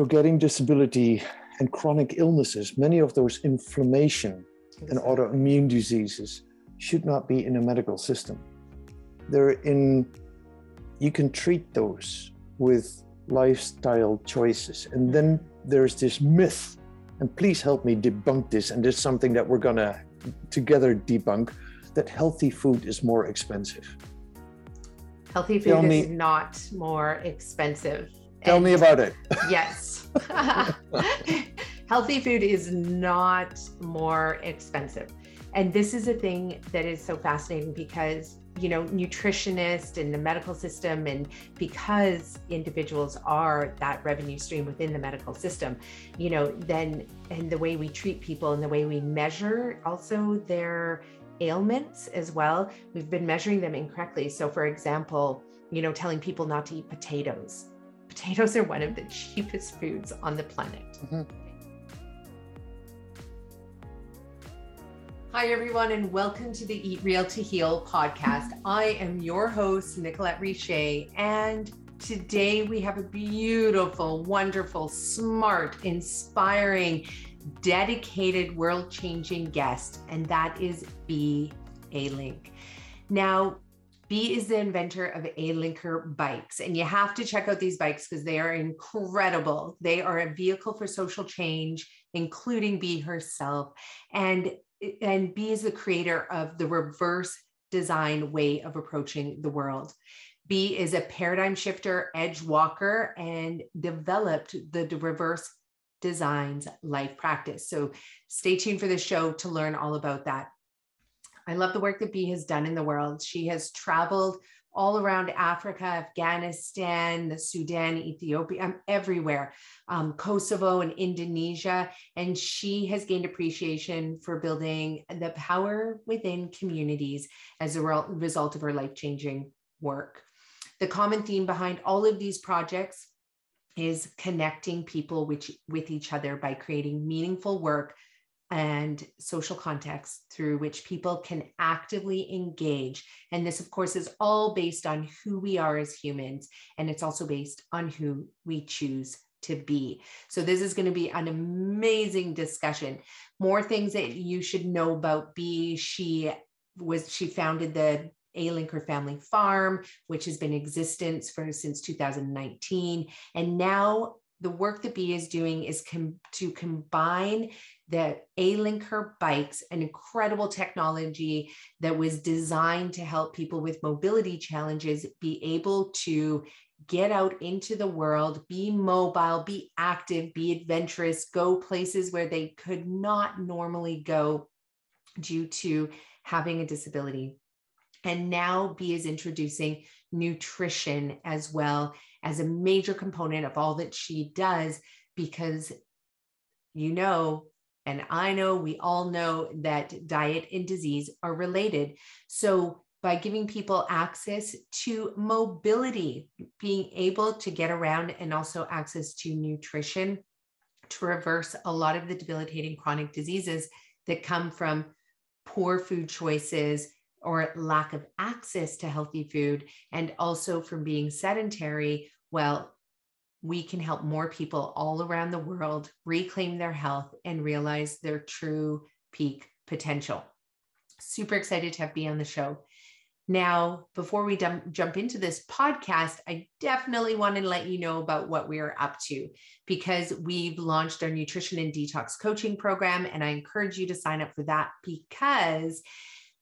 So, getting disability and chronic illnesses, many of those inflammation and autoimmune diseases, should not be in a medical system. They're in, you can treat those with lifestyle choices. And then mm-hmm. there's this myth, and please help me debunk this. And this is something that we're going to together debunk that healthy food is more expensive. Healthy food is not more expensive. Tell and me about it. Yes. Healthy food is not more expensive. And this is a thing that is so fascinating because, you know, nutritionists and the medical system, and because individuals are that revenue stream within the medical system, you know, then, and the way we treat people and the way we measure also their ailments as well, we've been measuring them incorrectly. So, for example, you know, telling people not to eat potatoes. Potatoes are one of the cheapest foods on the planet. Mm-hmm. Hi, everyone, and welcome to the Eat Real to Heal podcast. I am your host, Nicolette Richer, and today we have a beautiful, wonderful, smart, inspiring, dedicated, world changing guest, and that is Bee. A Link. Now, Bee is the inventor of Alinker bikes, and you have to check out these bikes because they are incredible. They are a vehicle for social change, including Bee herself. And and Bee is the creator of the reverse design way of approaching the world. Bee is a paradigm shifter, edge walker, and developed the reverse designs life practice. So stay tuned for the show to learn all about that. I love the work that Bee has done in the world. She has traveled all around Africa, Afghanistan, the Sudan, Ethiopia, um, everywhere, um, Kosovo and Indonesia. And she has gained appreciation for building the power within communities as a re- result of her life changing work. The common theme behind all of these projects is connecting people which, with each other by creating meaningful work and social context through which people can actively engage. And this, of course, is all based on who we are as humans, and it's also based on who we choose to be. So, this is going to be an amazing discussion. More things that you should know about Bee. She was, she founded the Alinker Family Farm, which has been in existence for since 2019. And now the work that Bee is doing is com- to combine the Alinker bikes, an incredible technology that was designed to help people with mobility challenges be able to get out into the world, be mobile, be active, be adventurous, go places where they could not normally go due to having a disability. And now Bee is introducing nutrition as well as a major component of all that she does because you know and I know we all know that diet and disease are related. So, by giving people access to mobility, being able to get around, and also access to nutrition to reverse a lot of the debilitating chronic diseases that come from poor food choices or lack of access to healthy food, and also from being sedentary, well, we can help more people all around the world reclaim their health and realize their true peak potential. Super excited to have Bee on the show. Now, before we dump, jump into this podcast, I definitely want to let you know about what we are up to because we've launched our nutrition and detox coaching program. And I encourage you to sign up for that because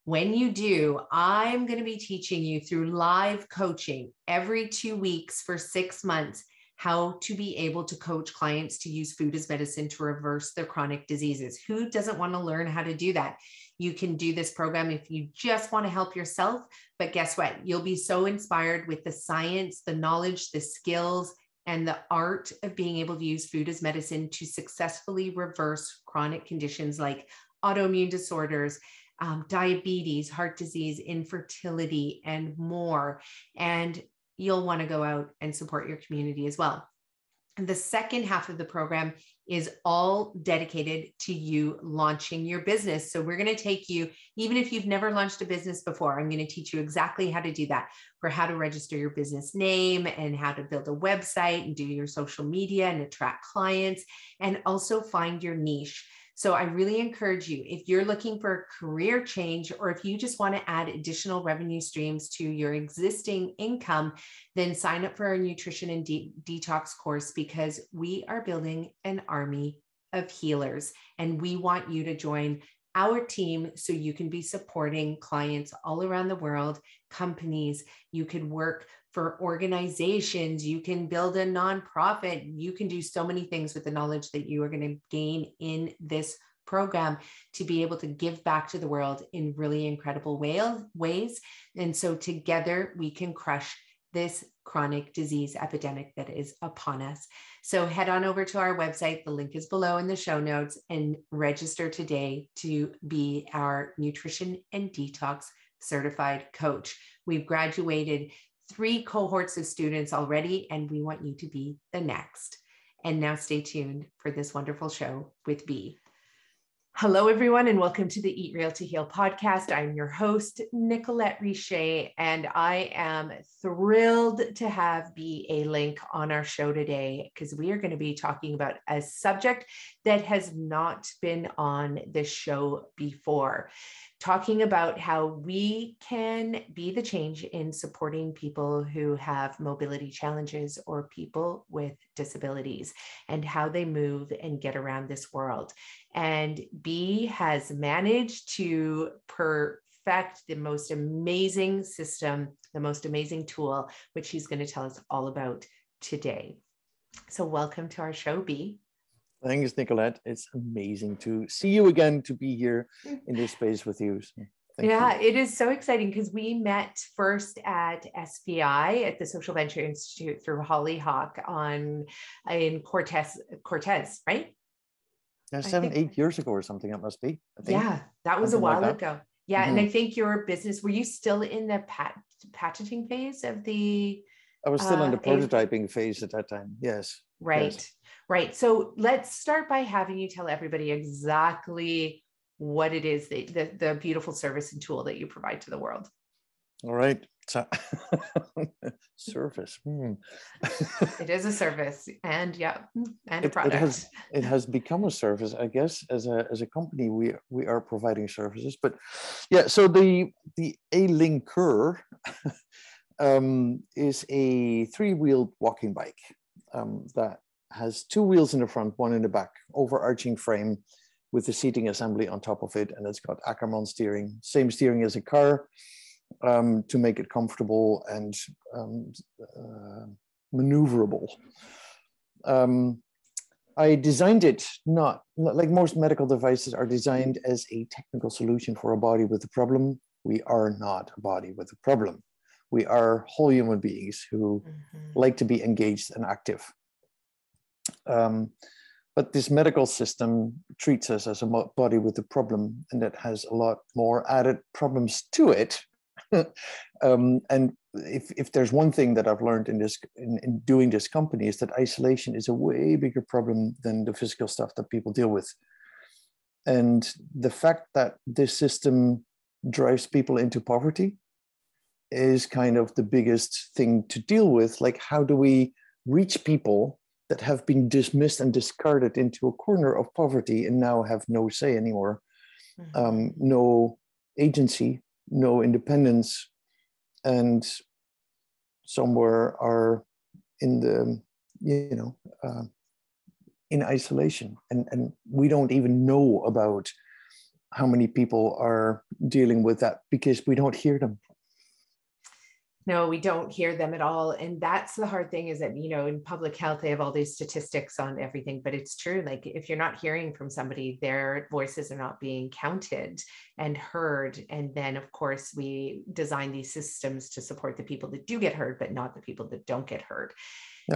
when you do, I'm going to be teaching you through live coaching every two weeks for six months how to be able to coach clients to use food as medicine to reverse their chronic diseases. Who doesn't want to learn how to do that? You can do this program if you just want to help yourself. But guess what? You'll be so inspired with the science, the knowledge, the skills, and the art of being able to use food as medicine to successfully reverse chronic conditions like autoimmune disorders, um, diabetes, heart disease, infertility, and more. And you'll want to go out and support your community as well. The second half of the program is all dedicated to you launching your business. So, we're going to take you, even if you've never launched a business before, I'm going to teach you exactly how to do that for how to register your business name and how to build a website and do your social media and attract clients and also find your niche. So I really encourage you if you're looking for a career change or if you just want to add additional revenue streams to your existing income, then sign up for our nutrition and de- detox course because we are building an army of healers and we want you to join our team so you can be supporting clients all around the world, companies. You could work for organizations. You can build a nonprofit. You can do so many things with the knowledge that you are going to gain in this program to be able to give back to the world in really incredible way, ways. And so together we can crush this chronic disease epidemic that is upon us. So head on over to our website. The link is below in the show notes and register today to be our nutrition and detox certified coach. We've graduated three cohorts of students already, and we want you to be the next. And now stay tuned for this wonderful show with Bee. Hello, everyone, and welcome to the Eat Real to Heal podcast. I'm your host, Nicolette Richer, and I am thrilled to have Bee Alink on our show today because we are going to be talking about a subject that has not been on this show before talking about how we can be the change in supporting people who have mobility challenges or people with disabilities and how they move and get around this world. And Bee has managed to perfect the most amazing system, the most amazing tool, which she's going to tell us all about today. So, welcome to our show, Bee. Thanks, Nicolette. It's amazing to see you again, to be here in this space with you. So yeah, you. it is so exciting because we met first at SVI at the Social Venture Institute through Hollyhock on in Cortes, Cortes, right? Yeah, seven, eight years ago or something. It must be. Yeah, that was something a while like ago. Yeah, mm-hmm. and I think your business. Were you still in the pat- patenting phase of the? I was still uh, in the uh, prototyping phase at that time. Yes. Right. Yes. Right. So let's start by having you tell everybody exactly what it is that the, the beautiful service and tool that you provide to the world. All right. So, service. Hmm. it is a service, and yeah, and a product. It, it, has it has become a service, I guess. As a as a company, we we are providing services, but yeah. So the the Alinker um, is a three wheeled walking bike um, that has two wheels in the front, one in the back, overarching frame with the seating assembly on top of it. And it's got Ackermann steering, same steering as a car um, to make it comfortable and um, uh, maneuverable. Um, I designed it not like most medical devices are designed as a technical solution for a body with a problem. We are not a body with a problem. We are whole human beings who mm-hmm. like to be engaged and active. Um, but this medical system treats us as a body with a problem, and it has a lot more added problems to it. um, and if, if there's one thing that I've learned in this in, in doing this company is that isolation is a way bigger problem than the physical stuff that people deal with. And the fact that this system drives people into poverty is kind of the biggest thing to deal with. Like, how do we reach people that have been dismissed and discarded into a corner of poverty and now have no say anymore, mm-hmm. um, no agency, no independence, and somewhere are in the, you know, uh, in isolation. And, and we don't even know about how many people are dealing with that because we don't hear them no we don't hear them at all and that's the hard thing is that you know in public health they have all these statistics on everything but it's true like if you're not hearing from somebody their voices are not being counted and heard and then of course we design these systems to support the people that do get heard but not the people that don't get heard.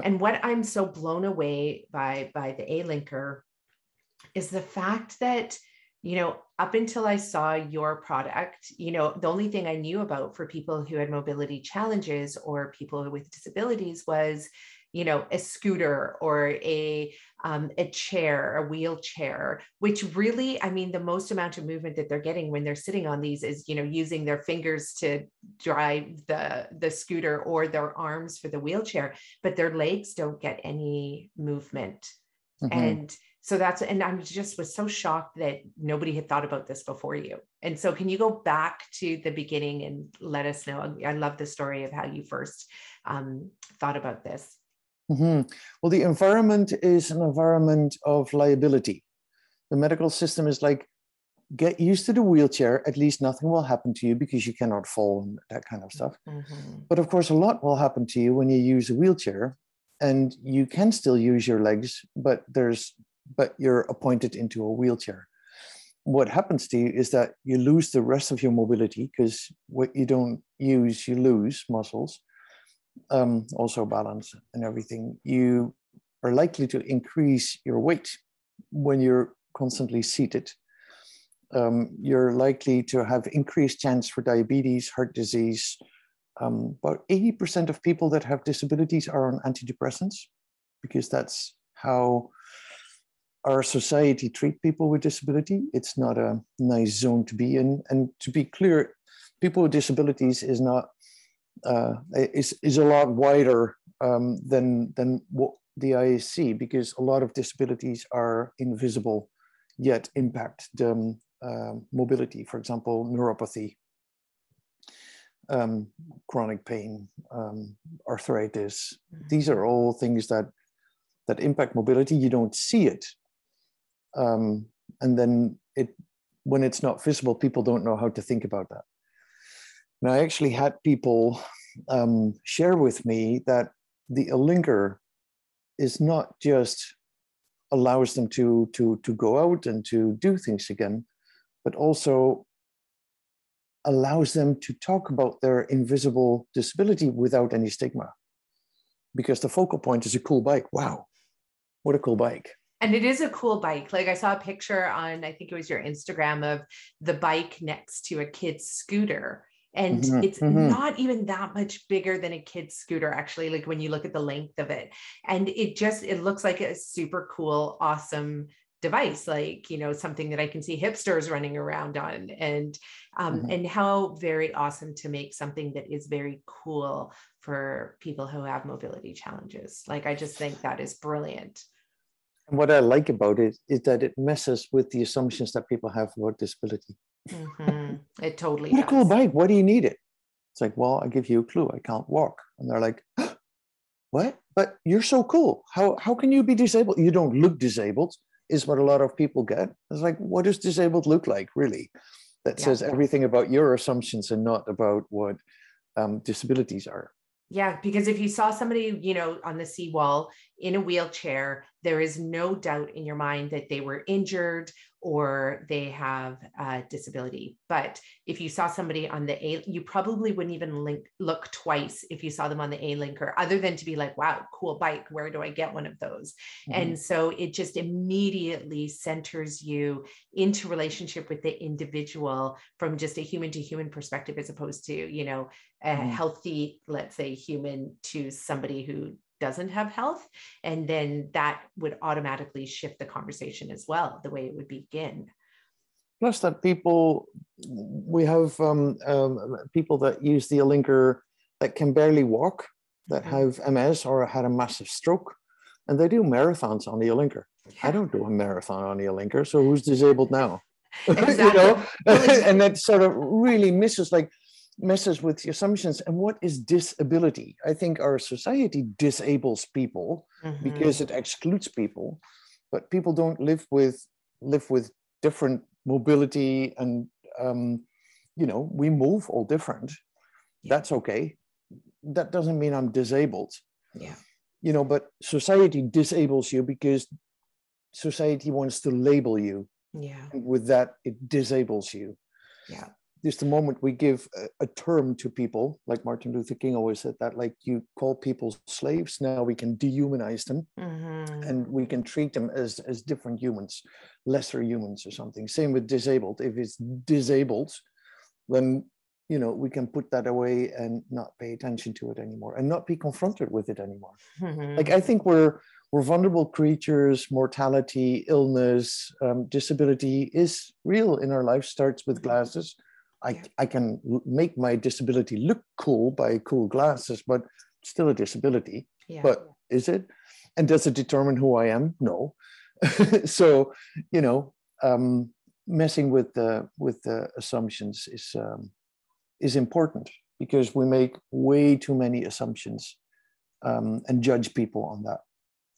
And what i'm so blown away by by the Alinker is the fact that you know, up until I saw your product, you know, the only thing I knew about for people who had mobility challenges or people with disabilities was you know a scooter or a um, a chair a wheelchair which really i mean the most amount of movement that they're getting when they're sitting on these is you know using their fingers to drive the the scooter or their arms for the wheelchair but their legs don't get any movement mm-hmm. and so that's and i'm just was so shocked that nobody had thought about this before you. And so can you go back to the beginning and let us know? I love the story of how you first um, thought about this. Mm-hmm. well the environment is an environment of liability. The medical system is like get used to the wheelchair at least nothing will happen to you because you cannot fall and that kind of stuff. Mm-hmm. but of course a lot will happen to you when you use a wheelchair and you can still use your legs but there's but you're appointed into a wheelchair. What happens to you is that you lose the rest of your mobility because what you don't use, you lose muscles, um, also balance and everything. You are likely to increase your weight when you're constantly seated. Um, you're likely to have increased chance for diabetes, heart disease. Um, about 80% of people that have disabilities are on antidepressants because that's how our society treat people with disability. It's not a nice zone to be in. And to be clear, people with disabilities is not uh, is is a lot wider um, than than what the IAC because a lot of disabilities are invisible, yet impact the uh, mobility. For example, neuropathy, um, chronic pain, um, arthritis. These are all things that that impact mobility. You don't see it um, and then it when it's not visible people don't know how to think about that. And i actually had people um, share with me that the Alinker is not just allows them to to to go out and to do things again but also allows them to talk about their invisible disability without any stigma. Because the focal point is a cool bike. Wow. What a cool bike and it is a cool bike. Like I saw a picture on, I think it was your Instagram of the bike next to a kid's scooter. And mm-hmm, it's mm-hmm. not even that much bigger than a kid's scooter, actually, like when you look at the length of it. And it just, it looks like a super cool, awesome device like you know something that i can see hipsters running around on and um, mm-hmm. and how very awesome to make something that is very cool for people who have mobility challenges like i just think that is brilliant and what I like about it is that it messes with the assumptions that people have about disability. Mm-hmm. It totally. what a cool bike! Why do you need it? It's like, well, I give you a clue. I can't walk, and they're like, "What? But you're so cool. How how can you be disabled? You don't look disabled." Is what a lot of people get. It's like, what does disabled look like, really? That yeah. says everything about your assumptions and not about what um, disabilities are. Yeah, because if you saw somebody, you know, on the seawall in a wheelchair, there is no doubt in your mind that they were injured or they have a disability. But if you saw somebody on the A, you probably wouldn't even link, look twice if you saw them on the Alinker, other than to be like, wow, cool bike. Where do I get one of those? Mm-hmm. And so it just immediately centers you into relationship with the individual from just a human to human perspective, as opposed to, you know, a mm-hmm. healthy, let's say, human to somebody who doesn't have health. And then that would automatically shift the conversation as well, the way it would begin. Plus, that people, we have um, um, people that use the Alinker that can barely walk, that mm-hmm. have MS or had a massive stroke, and they do marathons on the Alinker. I don't do a marathon on the Alinker, so who's disabled now? Exactly. you know, and that sort of really misses like messes with the assumptions and what is disability? I think our society disables people mm-hmm. because it excludes people but people don't live with live with different mobility and um, you know we move all different. That's okay. That doesn't mean i'm disabled. Yeah. You know but society disables you because society wants to label you. Yeah. And with that it disables you. Yeah just the moment we give a, a, term to people, like Martin Luther King always said that, like you call people slaves, now we can dehumanize them mm-hmm. and we can treat them as, as different humans, lesser humans or something. Same with disabled. If it's disabled, then you know we can put that away and not pay attention to it anymore and not be confronted with it anymore mm-hmm. like i think we're we're vulnerable creatures mortality illness um, disability is real in our life starts with mm-hmm. I. I can make my disability look cool by cool glasses but still a disability yeah. but is it and does it determine who i am no so you know um, messing with the with the assumptions is um, is important because we make way too many assumptions um, and judge people on that.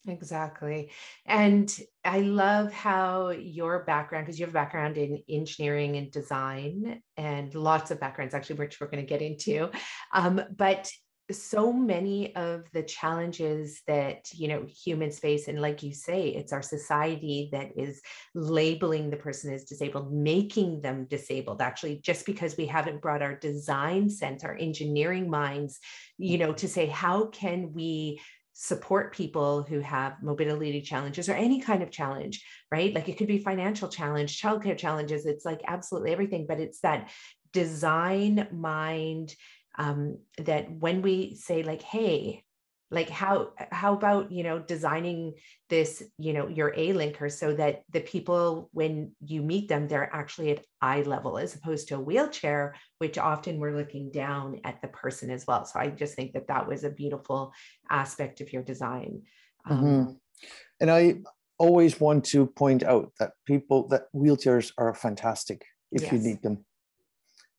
Exactly. And I love how your background, because you have a background in engineering and design and lots of backgrounds, actually, which we're going to get into. Um, but so many of the challenges that you know humans face and like you say it's our society that is labeling the person as disabled making them disabled actually just because we haven't brought our design sense our engineering minds you know to say how can we support people who have mobility challenges or any kind of challenge right? Like it could be financial challenge childcare challenges it's like absolutely everything but it's that design mind um, that when we say like hey like how how about you know designing this you know your Alinker so that the people when you meet them they're actually at eye level as opposed to a wheelchair which often we're looking down at the person as well so i just think that that was a beautiful aspect of your design um, mm-hmm. and i always want to point out that people that wheelchairs are fantastic if yes. you need them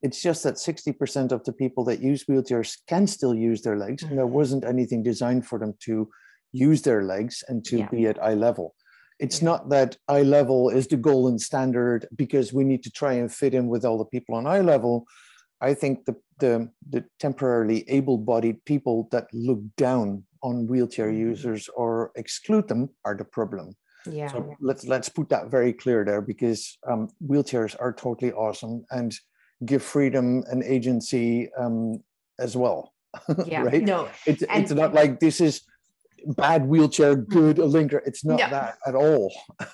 it's just that 60% of the people that use wheelchairs can still use their legs, and there mm-hmm. wasn't anything designed for them to use their legs and to yeah. be at eye level. It's yeah. not that eye level is the golden standard because we need to try and fit in with all the people on eye level. I think the the, the temporarily able-bodied people that look down on wheelchair mm-hmm. users or exclude them are the problem. Yeah. So let's let's put that very clear there because um, wheelchairs are totally awesome and give freedom and agency um, as well. Yeah, right. No, it's and, it's not like this is bad wheelchair, mm-hmm. good Alinker. It's not that at all.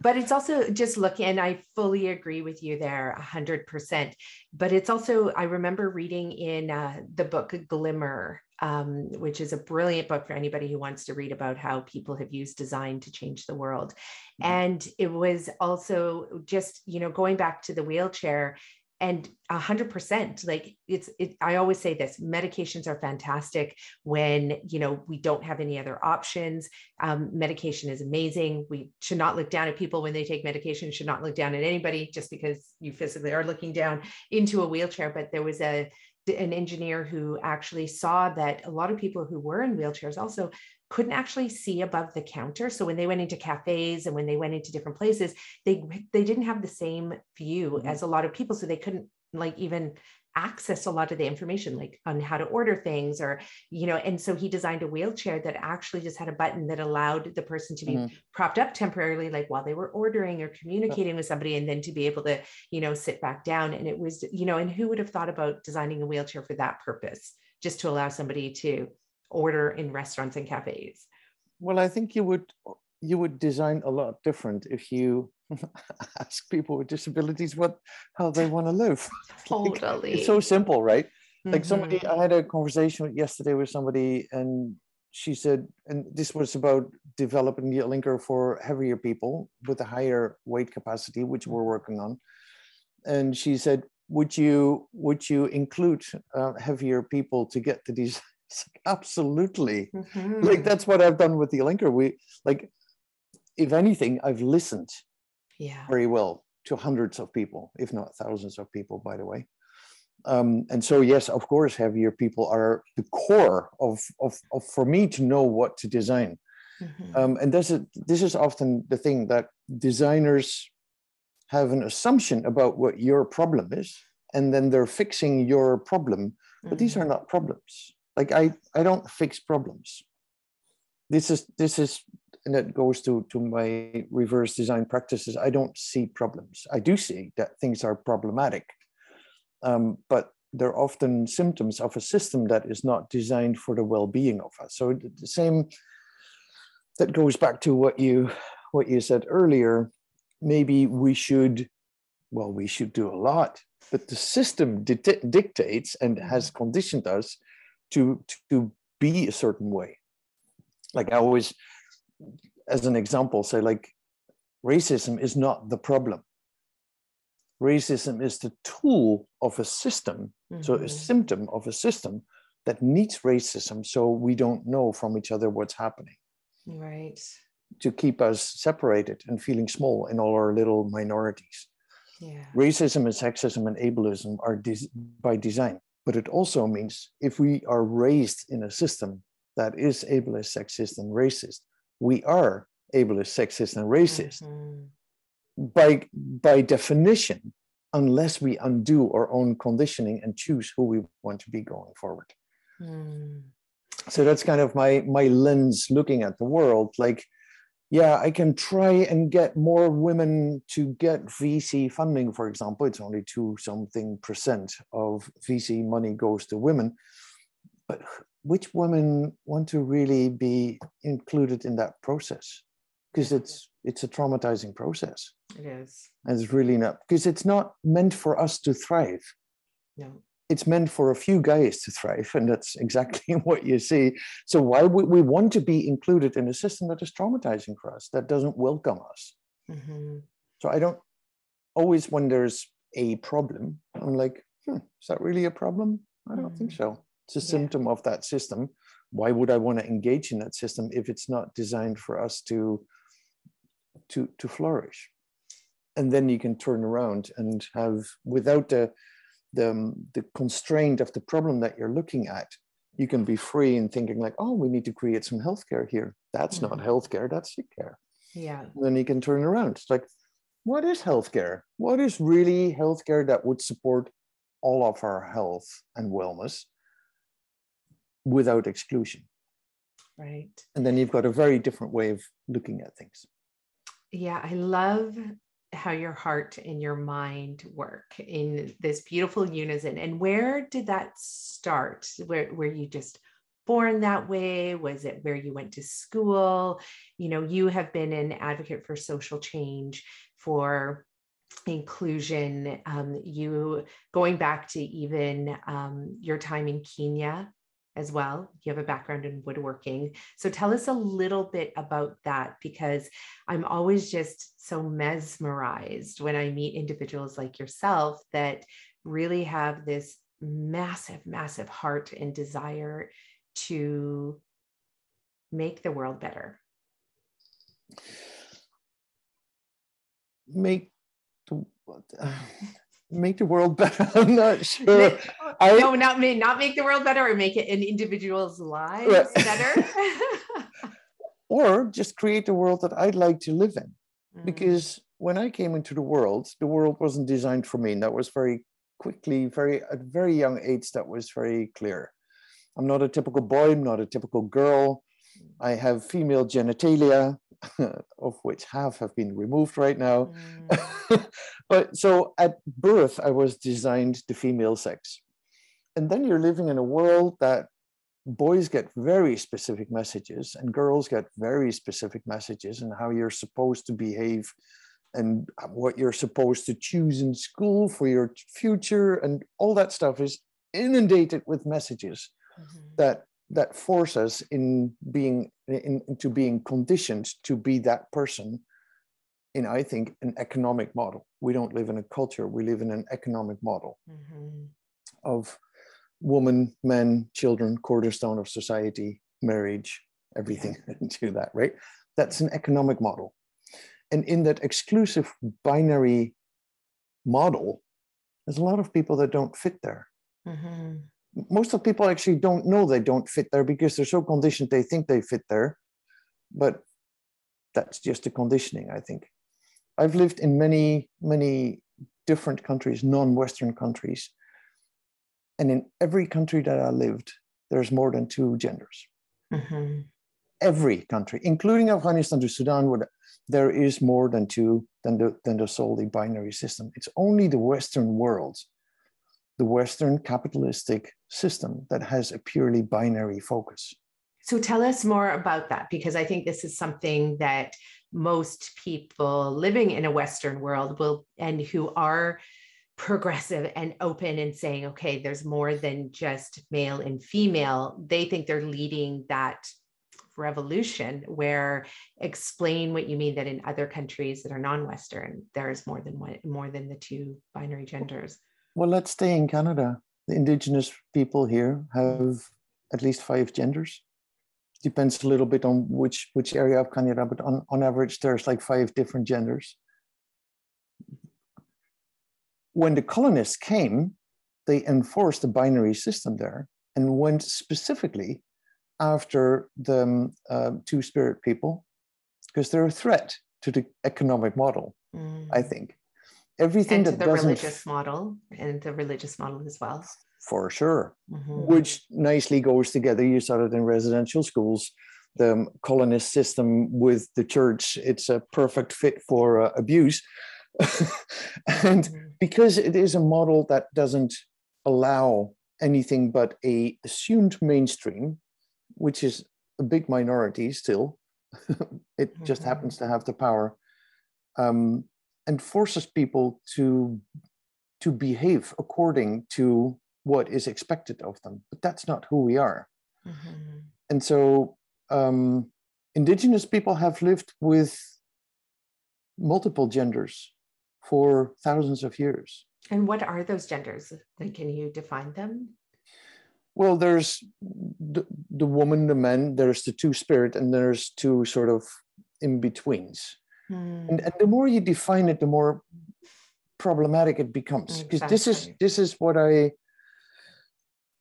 but it's also just looking, and I fully agree with you there, a hundred percent. But it's also I remember reading in uh, the book Glimmer. Um, which is a brilliant book for anybody who wants to read about how people have used design to change the world. Mm-hmm. And it was also just, you know, going back to the wheelchair, and a hundred percent like it's it i always say this medications are fantastic when you know we don't have any other options. Um, medication is amazing. We should not look down at people when they take medication should not look down at anybody just because you physically are looking down into a wheelchair. But there was a an engineer who actually saw that a lot of people who were in wheelchairs also couldn't actually see above the counter. So when they went into cafes and when they went into different places, they they didn't have the same view mm-hmm. as a lot of people. So they couldn't like even access a lot of the information like on how to order things or you know and so he designed a wheelchair that actually just had a button that allowed the person to be mm-hmm. propped up temporarily like while they were ordering or communicating with somebody and then to be able to you know sit back down and it was you know and who would have thought about designing a wheelchair for that purpose just to allow somebody to order in restaurants and cafes? Well, I think you would you would design a lot different if you ask people with disabilities what how they want to live. Totally. like, it's so simple, right? Like mm-hmm. somebody, I had a conversation yesterday with somebody, and she said, and this was about developing the linker for heavier people with a higher weight capacity, which we're working on. And she said, would you would you include uh, heavier people to get to these absolutely. Mm-hmm. Like that's what I've done with the linker. We like, if anything, I've listened yeah. very well to hundreds of people, if not thousands of people, by the way. Um, and so, yes, of course, heavier people are the core of, of, of for me to know what to design. Mm-hmm. Um, and this is, this is often the thing that designers have an assumption about what your problem is, and then they're fixing your problem. But mm-hmm. these are not problems like i i don't fix problems. This is this is and that goes to to my reverse design practices. I don't see problems. I do see that things are problematic um, but they're often symptoms of a system that is not designed for the well-being of us. So the same that goes back to what you what you said earlier. Maybe we should well we should do a lot but the system dictates and has conditioned us to to be a certain way like i always as an example say like racism is not the problem racism is the tool of a system mm-hmm. so a mm-hmm. symptom of a system that needs racism so we don't know from each other what's happening right to keep us separated and feeling small in all our little minorities yeah. racism and sexism and ableism are des- by design but it also means if we are raised in a system that is ableist sexist and racist we are ableist sexist and racist mm-hmm. by by definition unless we undo our own conditioning and choose who we want to be going forward mm. so that's kind of my my lens looking at the world like yeah, I can try and get more women to get VC funding, for example. It's only two something percent of VC money goes to women. But which women want to really be included in that process? Because it's it's a traumatizing process. It is. And it's really not because it's not meant for us to thrive. No it's meant for a few guys to thrive and that's exactly what you see so why would we want to be included in a system that is traumatizing for us that doesn't welcome us mm-hmm. so i don't always when there's a problem i'm like hmm, is that really a problem i don't mm-hmm. think so it's a yeah. symptom of that system why would i want to engage in that system if it's not designed for us to to to flourish and then you can turn around and have without the the, the constraint of the problem that you're looking at, you can be free in thinking like, oh, we need to create some healthcare here. That's mm-hmm. not healthcare, that's sick care. Yeah. And then you can turn around. It's like, what is healthcare? What is really healthcare that would support all of our health and wellness without exclusion? Right. And then you've got a very different way of looking at things. Yeah, I love how your heart and your mind work in this beautiful unison. And where did that start? Where were you just born that way? Was it where you went to school? You know, you have been an advocate for social change, for inclusion. Um, you going back to even um, your time in Kenya as well. You have a background in woodworking. So tell us a little bit about that because I'm always just so mesmerized when I meet individuals like yourself that really have this massive, massive heart and desire to make the world better. Make the make the world better. I'm not sure. I, no, not make not make the world better or make it an individual's lives right. better. or just create the world that I'd like to live in. Mm. Because when I came into the world, the world wasn't designed for me. And that was very quickly, very at very young age, that was very clear. I'm not a typical boy, I'm not a typical girl. I have female genitalia, of which half have been removed right now. Mm. but so at birth, I was designed to female sex. And then you're living in a world that boys get very specific messages and girls get very specific messages and how you're supposed to behave and what you're supposed to choose in school for your future and all that stuff is inundated with messages mm-hmm. that that force us in being in, into being conditioned to be that person in i think an economic model. We don't live in a culture we live in an economic model mm-hmm. of woman men children cornerstone of society marriage everything to that right? That's an economic model. And in that exclusive binary model there's a lot of people that don't fit there. Mm-hmm most of people actually don't know they don't fit there because they're so conditioned they think they fit there. But that's just the conditioning i think. I've lived in many many different countries non-western countries. And in every country that i lived there's more than two genders. Mm-hmm. every country including afghanistan to sudan where there is more than two than the than the solely binary system. It's only the western world the Western capitalistic system that has a purely binary focus. So tell us more about that, because I think this is something that most people living in a Western world will and who are progressive and open and saying, okay, there's more than just male and female. They think they're leading that revolution where explain what you mean that in other countries that are non-western there's more than one more than the two binary genders well let's stay in canada the indigenous people here have at least five genders. Depends a little bit on which which area of canada but on, on average there's like five different genders. When the colonists came they enforced the binary system there and went specifically after the um, uh, two spirit people because they're a threat to the economic model mm. i think everything and that the doesn't religious model and the religious model as well for sure mm-hmm. which nicely goes together you saw it in residential schools the colonist system with the church it's a perfect fit for uh, abuse and mm-hmm. because it is a model that doesn't allow anything but a assumed mainstream which is a big minority still. it mm-hmm. just happens to have the power, um, and forces people to to behave according to what is expected of them. But that's not who we are. Mm-hmm. And so, um, indigenous people have lived with multiple genders for thousands of years. And what are those genders? Can you define them? Well, there's the, the woman, the man, there's the two spirit, and there's two sort of in betweens. Mm. And, and the more you define it, the more problematic it becomes. Because exactly. this is this is what I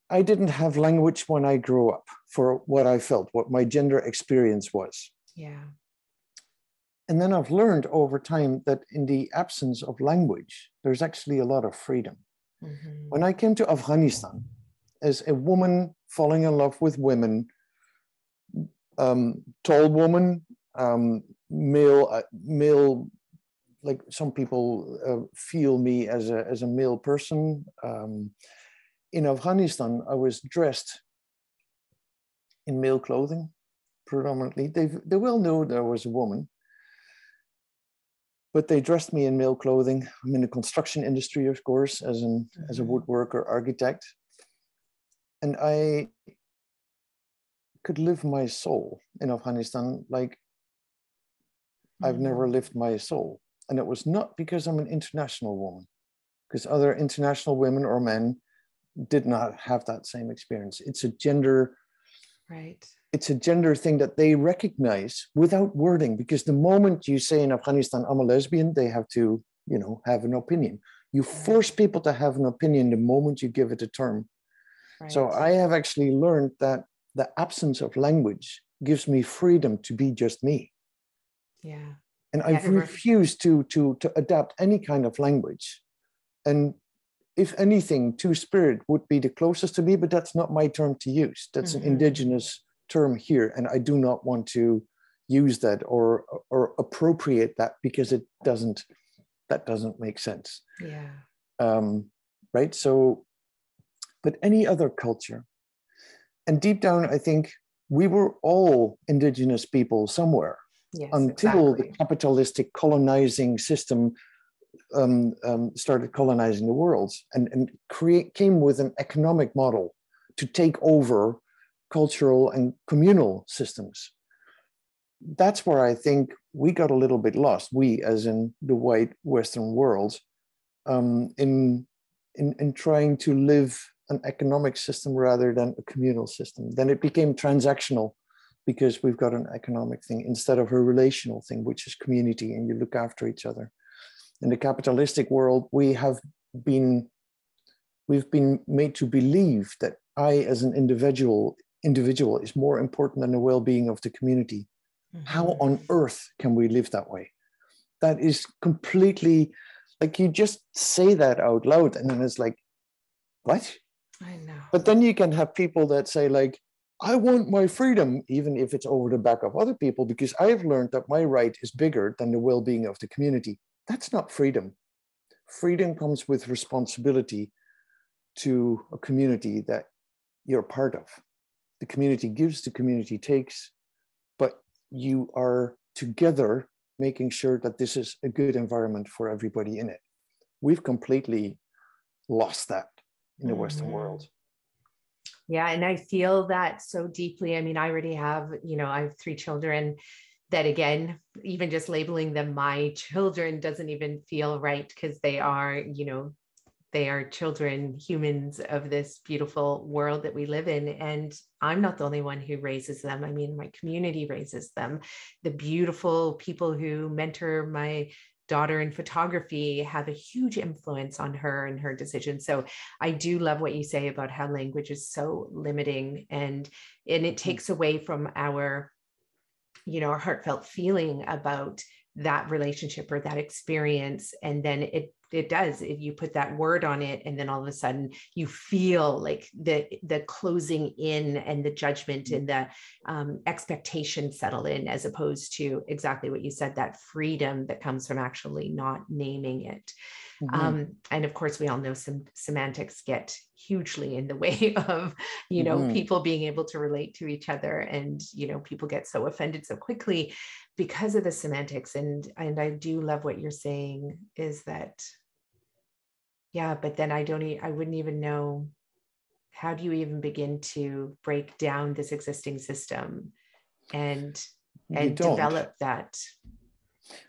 I didn't have language when I grew up for what I felt, what my gender experience was. Yeah. And then I've learned over time that in the absence of language, there's actually a lot of freedom. Mm-hmm. When I came to Afghanistan, as a woman falling in love with women, um, tall woman, um, male, uh, male. Like some people uh, feel me as a as a male person. Um, in Afghanistan, I was dressed in male clothing, predominantly. They they well knew there was a woman, but they dressed me in male clothing. I'm in the construction industry, of course, as an as a mm-hmm. woodworker architect and I could live my soul in Afghanistan like I've never mm. lived my soul. And it was not because I'm an international woman, because other international women or men did not have that same experience. It's a gender, right? It's a gender thing that they recognize without wording, because the moment you say in Afghanistan, I'm a lesbian, they have to, you know, have an opinion. You force people to have an opinion the moment you give it a term. So I have actually learned that the absence of language gives me freedom to be just me. Yeah. And I've yeah, refused to, to, to adapt any kind of language. And if anything, two spirit would be the closest to me, but that's not my term to use. That's mm-hmm. an indigenous term here. And I do not want to use that or or appropriate that because it doesn't that doesn't make sense. Yeah. Um, right. So but any other culture. And deep down, I think we were all indigenous people somewhere yes, until exactly. the capitalistic colonizing system um, um, started colonizing the world and, and create, came with an economic model to take over cultural and communal systems. That's where I think we got a little bit lost, we as in the white Western world, um, in, in, in trying to live an economic system rather than a communal system. Then it became transactional because we've got an economic thing instead of a relational thing, which is community and you look after each other. In the capitalistic world, we have been we've been made to believe that I as an individual individual is more important than the well-being of the community. Mm-hmm. How on earth can we live that way? That is completely like you just say that out loud and then it's like, what? I know. But then you can have people that say, like, I want my freedom, even if it's over the back of other people, because I have learned that my right is bigger than the well being of the community. That's not freedom. Freedom comes with responsibility to a community that you're part of. The community gives, the community takes, but you are together making sure that this is a good environment for everybody in it. We've completely lost that in the Western Mhm. world. Yeah, and I feel that so deeply. I mean, I already have, you know, I have three children that again, even just labeling them my children doesn't even feel right because they are, you know, they are children, humans of this beautiful world that we live in. And I'm not the only one who raises them. I mean, my community raises them. The beautiful people who mentor my daughter in photography have a huge influence on her and her decisions. So I do love what you say about how language is so limiting and and it takes mm-hmm. away from our you know our heartfelt feeling about that relationship or that experience and then it it does if you put that word on it and then all of a sudden you feel like the the closing in and the judgment and the um, expectation settle in as opposed to exactly what you said that freedom that comes from actually not naming it Mhm. um, and of course we all know some semantics get hugely in the way of you know Mhm. people being able to relate to each other and you know people get so offended so quickly because of the semantics and and i do love what you're saying is that yeah but then i don't e- i wouldn't even know how do you even begin to break down this existing system and and develop that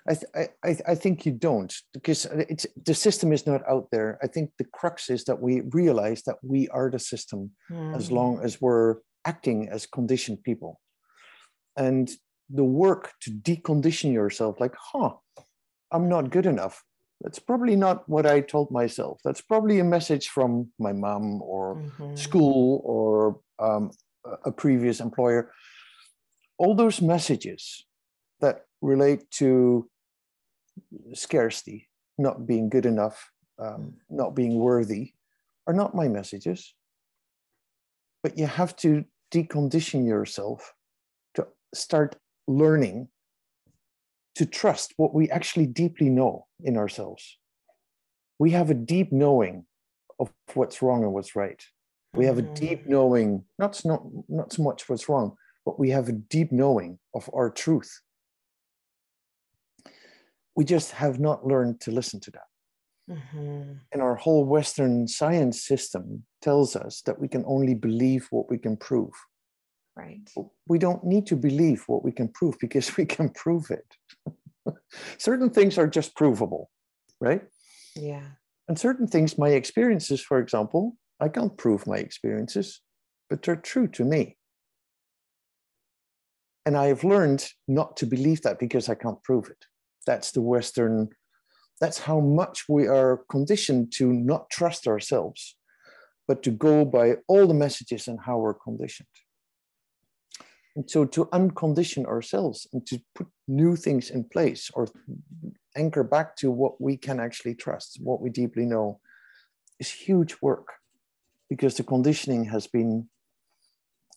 I, th- I, I- think you don't because it's, the system is not out there. I think the crux is that we realize that we are the system as Mm, long as we're acting as conditioned people. And the work to decondition yourself, like, huh, I'm not good enough. That's probably not what I told myself. That's probably a message from my mom or mhm, school or um, a- a previous employer. All those messages that relate to scarcity, not being good enough, um, not being worthy, are not my messages. But you have to decondition yourself to start learning to trust what we actually deeply know in ourselves. We have a deep knowing of what's wrong and what's right. We have a mhm. deep knowing, not, not, not so much what's wrong, but we have a deep knowing of our truth. We just have not learned to listen to that. Mhm. And our whole Western science system tells us that we can only believe what we can prove. Right We don't need to believe what we can prove because we can prove it. certain things are just provable, right? yeah And certain things, my experiences, for example, I can't prove my experiences, but they're true to me. And I have learned not to believe that because I can't prove it. That's the Western, that's how much we are conditioned to not trust ourselves, but to go by all the messages and how we're conditioned. And so to uncondition ourselves and to put new things in place or anchor back to what we can actually trust, what we deeply know, is huge work because the conditioning has been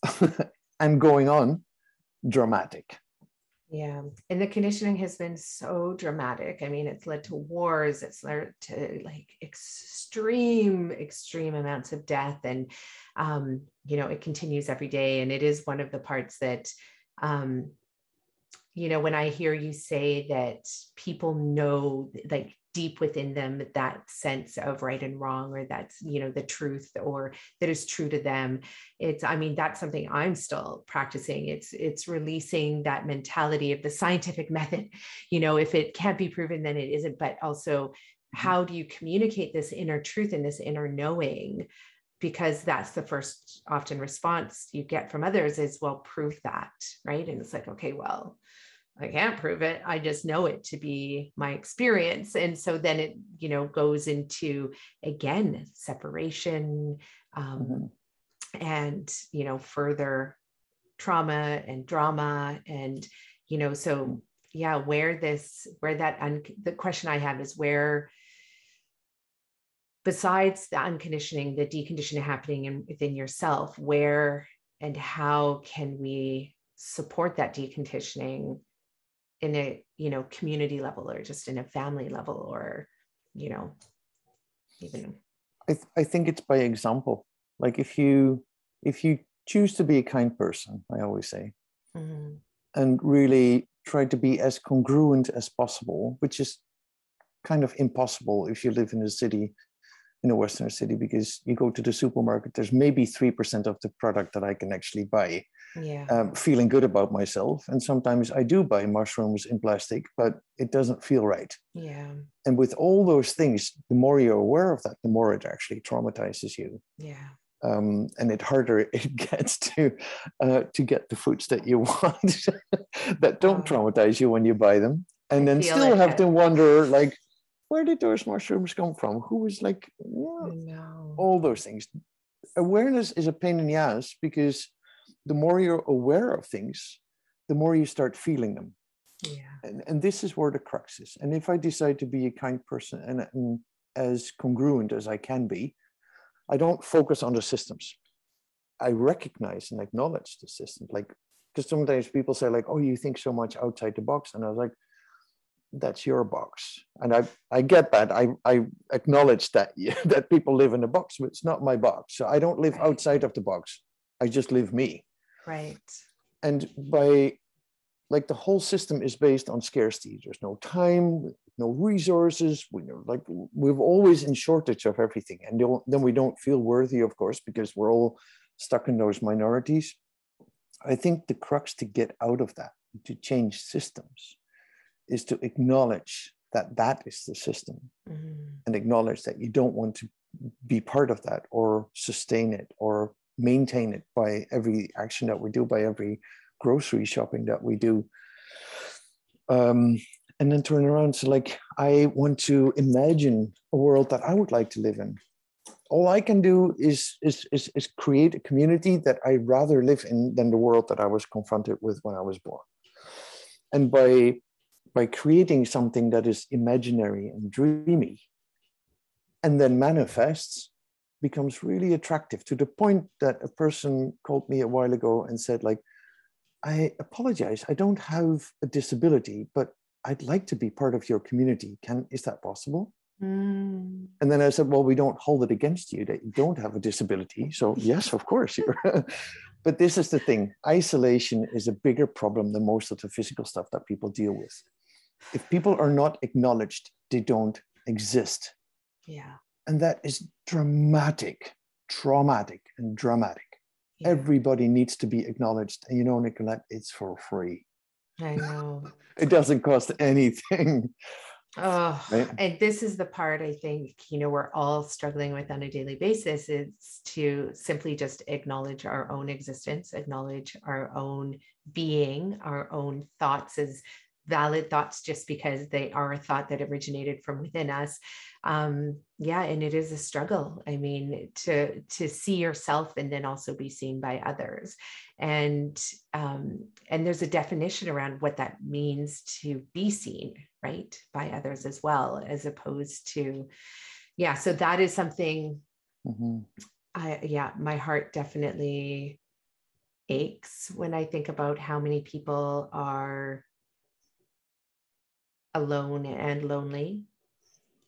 and going on dramatic. Yeah, and the conditioning has been so dramatic. I mean, it's led to wars, it's led to like extreme, extreme amounts of death. And, um, you know, it continues every day. And it is one of the parts that, um, you know, when I hear you say that people know, like deep within them, that sense of right and wrong, or that's, you know, the truth, or that is true to them, it's i mean that's something i'm still practicing. It's it's releasing that mentality of the scientific method you know if it can't be proven then it isn't. But also how do you communicate this inner truth and this inner knowing? Because that's the first often response you get from others is well prove that right? And it's like okay well I can't prove it. I just know it to be my experience. And so then it, you know, goes into again separation, um, Mhm. and you know further trauma and drama and you know so yeah where this where that un- the question i have is where besides the unconditioning the deconditioning happening in, within yourself where and how can we support that deconditioning in a you know community level or just in a family level or you know even I, th- I think it's by example. Like if you if you choose to be a kind person, I always say, Mhm. and really try to be as congruent as possible, which is kind of impossible if you live in a city in a Western city because you go to the supermarket, there's maybe 3% of the product that I can actually buy. Yeah. Um, feeling good about myself. And sometimes I do buy mushrooms in plastic, but it doesn't feel right. Yeah. And with all those things, the more you're aware of that, the more it actually traumatizes you. Yeah. Um, and it harder it gets to uh, to get the foods that you want that don't Oh. traumatize you when you buy them, and I then still it, have to wonder like, where did those mushrooms come from? Who was like, all those things. Awareness is a pain in the ass because the more you're aware of things, the more you start feeling them. Yeah. And, and this is where the crux is. And if I decide to be a kind person and, and as congruent as I can be, I don't focus on the systems. I recognize and acknowledge the systems. Like, because sometimes people say, like, oh, you think so much outside the box. And I was like, that's your box. And I, I get that. I, I acknowledge that that people live in a box, but it's not my box. So I don't live Right. outside of the box. I just live me Right. and by like the whole system is based on scarcity there's no time no resources we know like we're always in shortage of everything and then we don't feel worthy of course because we're all stuck in those minorities i think the crux to get out of that to change systems is to acknowledge that that is the system Mhm. and acknowledge that you don't want to be part of that or sustain it or maintain it by every action that we do, by every grocery shopping that we do. Um, and then turn around. So, like, I want to imagine a world that I would like to live in. All I can do is, is, is, is create a community that I rather live in than the world that I was confronted with when I was born. And by by creating something that is imaginary and dreamy and then manifests becomes really attractive to the point that a person called me a while ago and said like i apologize. I don't have a disability but i'd like to be part of your community. Can is that possible? Mm. and then i said well we don't hold it against you that you don't have a disability so yes of course you're but this is the thing. Isolation is a bigger problem than most of the physical stuff that people deal with if people are not acknowledged they don't exist Yeah. and that is dramatic, traumatic, and dramatic. yeah. Everybody needs to be acknowledged. And you know, Nicolette, it's for free. I know. It doesn't cost anything. Oh, Right. and this is the part I think, you know, we're all struggling with on a daily basis is to simply just acknowledge our own existence, acknowledge our own being, our own thoughts as valid thoughts just because they are a thought that originated from within us. Um, yeah, and it is a struggle. I mean, to to see yourself and then also be seen by others. And um, and there's a definition around what that means to be seen, right, by others as well, as opposed to, yeah. So that is something Mhm. I yeah, my heart definitely aches when I think about how many people are alone and lonely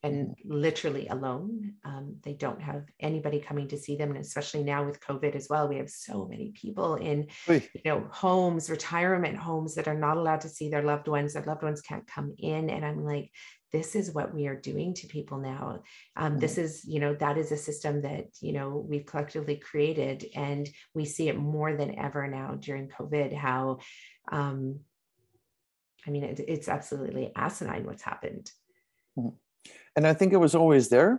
and literally alone. Um, they don't have anybody coming to see them. And especially now with COVID as well, we have so many people in you know homes retirement homes that are not allowed to see their loved ones their loved ones can't come in and i'm like this is what we are doing to people now um, this is you know that is a system that you know we've collectively created and we see it more than ever now during covid how um, i mean it, it's absolutely asinine what's happened And I think it was always there.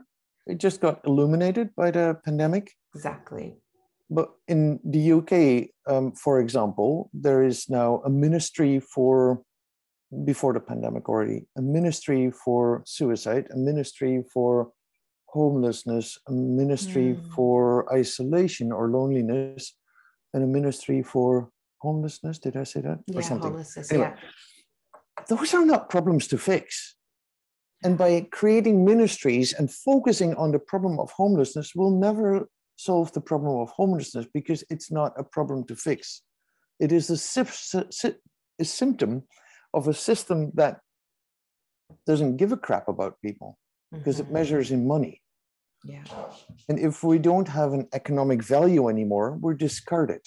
It just got illuminated by the pandemic. exactly But in the UK, um, for example, there is now a ministry for, before the pandemic already, a ministry for suicide, a ministry for homelessness, a ministry Mm. for isolation or loneliness, and a ministry for homelessness. Did I say that? yeah or something. homelessness Anyway. yeah Those are not problems to fix. And by creating ministries and focusing on the problem of homelessness, we'll never solve the problem of homelessness because it's not a problem to fix. It is a, a symptom of a system that doesn't give a crap about people because it Mhm. measures in money. yeah And if we don't have an economic value anymore, we're discarded.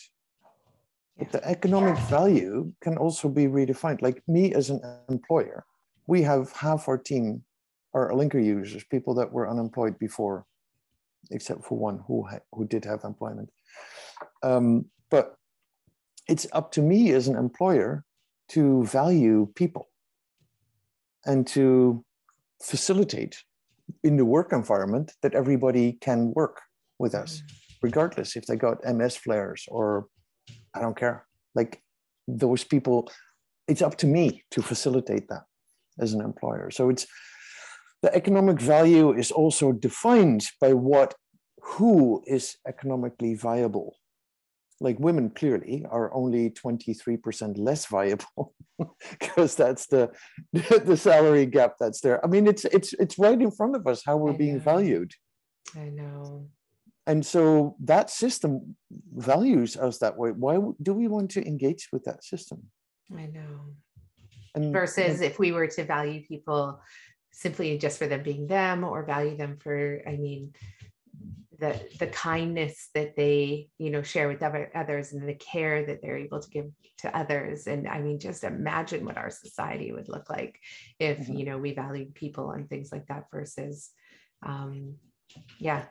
But the economic value can also be redefined. Like me as an employer, we have half our team Alinker users, people that were unemployed before except for one who who did have employment. Um, but it's up to me as an employer to value people and to facilitate in the work environment that everybody can work with us, mm-hmm. regardless if they got MS flares or I don't care. Like those people, it's up to me to facilitate that as an employer. So it's the economic value is also defined by what who is economically viable. Like women clearly are only 23% less viable because that's the the salary gap that's there. I mean it's it's it's right in front of us how we're being valued. I know and so that system values us that way. Why do we want to engage with that system? I know. And, versus and, if we were to value people simply just for them being them or value them for i mean the the kindness that they you know share with other, others and the care that they're able to give to others. And i mean just imagine what our society would look like if mm-hmm. you know we valued people and things like that versus um yeah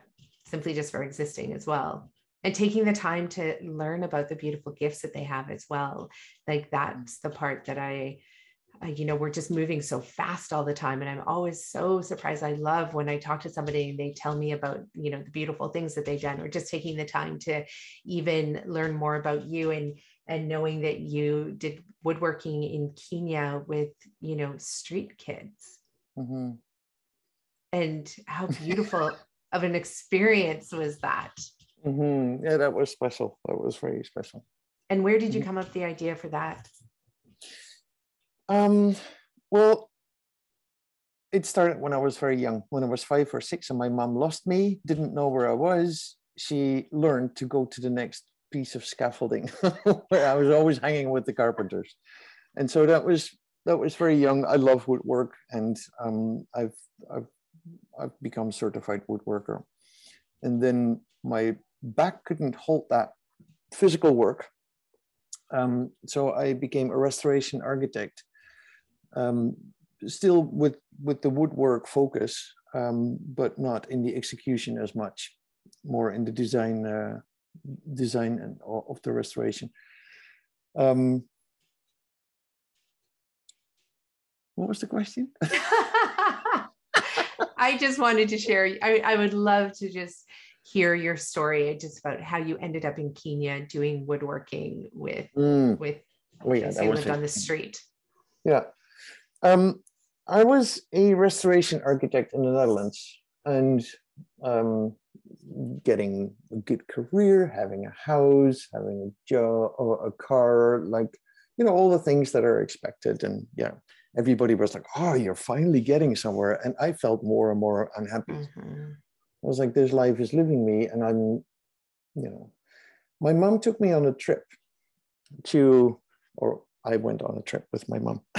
simply just for existing as well and taking the time to learn about the beautiful gifts that they have as well like that's the part that i uh, you know, we're just moving so fast all the time. And I'm always so surprised. I love when I talk to somebody and they tell me about, you know, the beautiful things that they've done, or just taking the time to even learn more about you and and knowing that you did woodworking in Kenya with, you know, street kids. Mm-hmm. And how beautiful of an experience was that? Mm-hmm. Yeah, that was special. That was very special. And where did you mm-hmm. come up with the idea for that? Um, well, it started when I was very young, when I was five or six, and my mom lost me, didn't know where I was. She learned to go to the next piece of scaffolding where I was always hanging with the carpenters. And so that was that was very young. I love woodwork and um, I've, I've I've become certified woodworker. And then my back couldn't hold that physical work. Um, so I became a restoration architect um, still with with the woodwork focus, um, but not in the execution as much, more in the design uh, design and, of the restoration. Um, what was the question? I just wanted to share. I, I would love to just hear your story just about how you ended up in Kenya doing woodworking with mm. with oh, yeah, that lived on the street. Yeah. Um, I was a restoration architect in the Netherlands and um, getting a good career, having a house, having a job, or a car, like, you know, all the things that are expected. And yeah, everybody was like, oh, you're finally getting somewhere. And I felt more and more unhappy. Mm-hmm. I was like, this life is living me. And I'm, you know, my mom took me on a trip to, or I went on a trip with my mom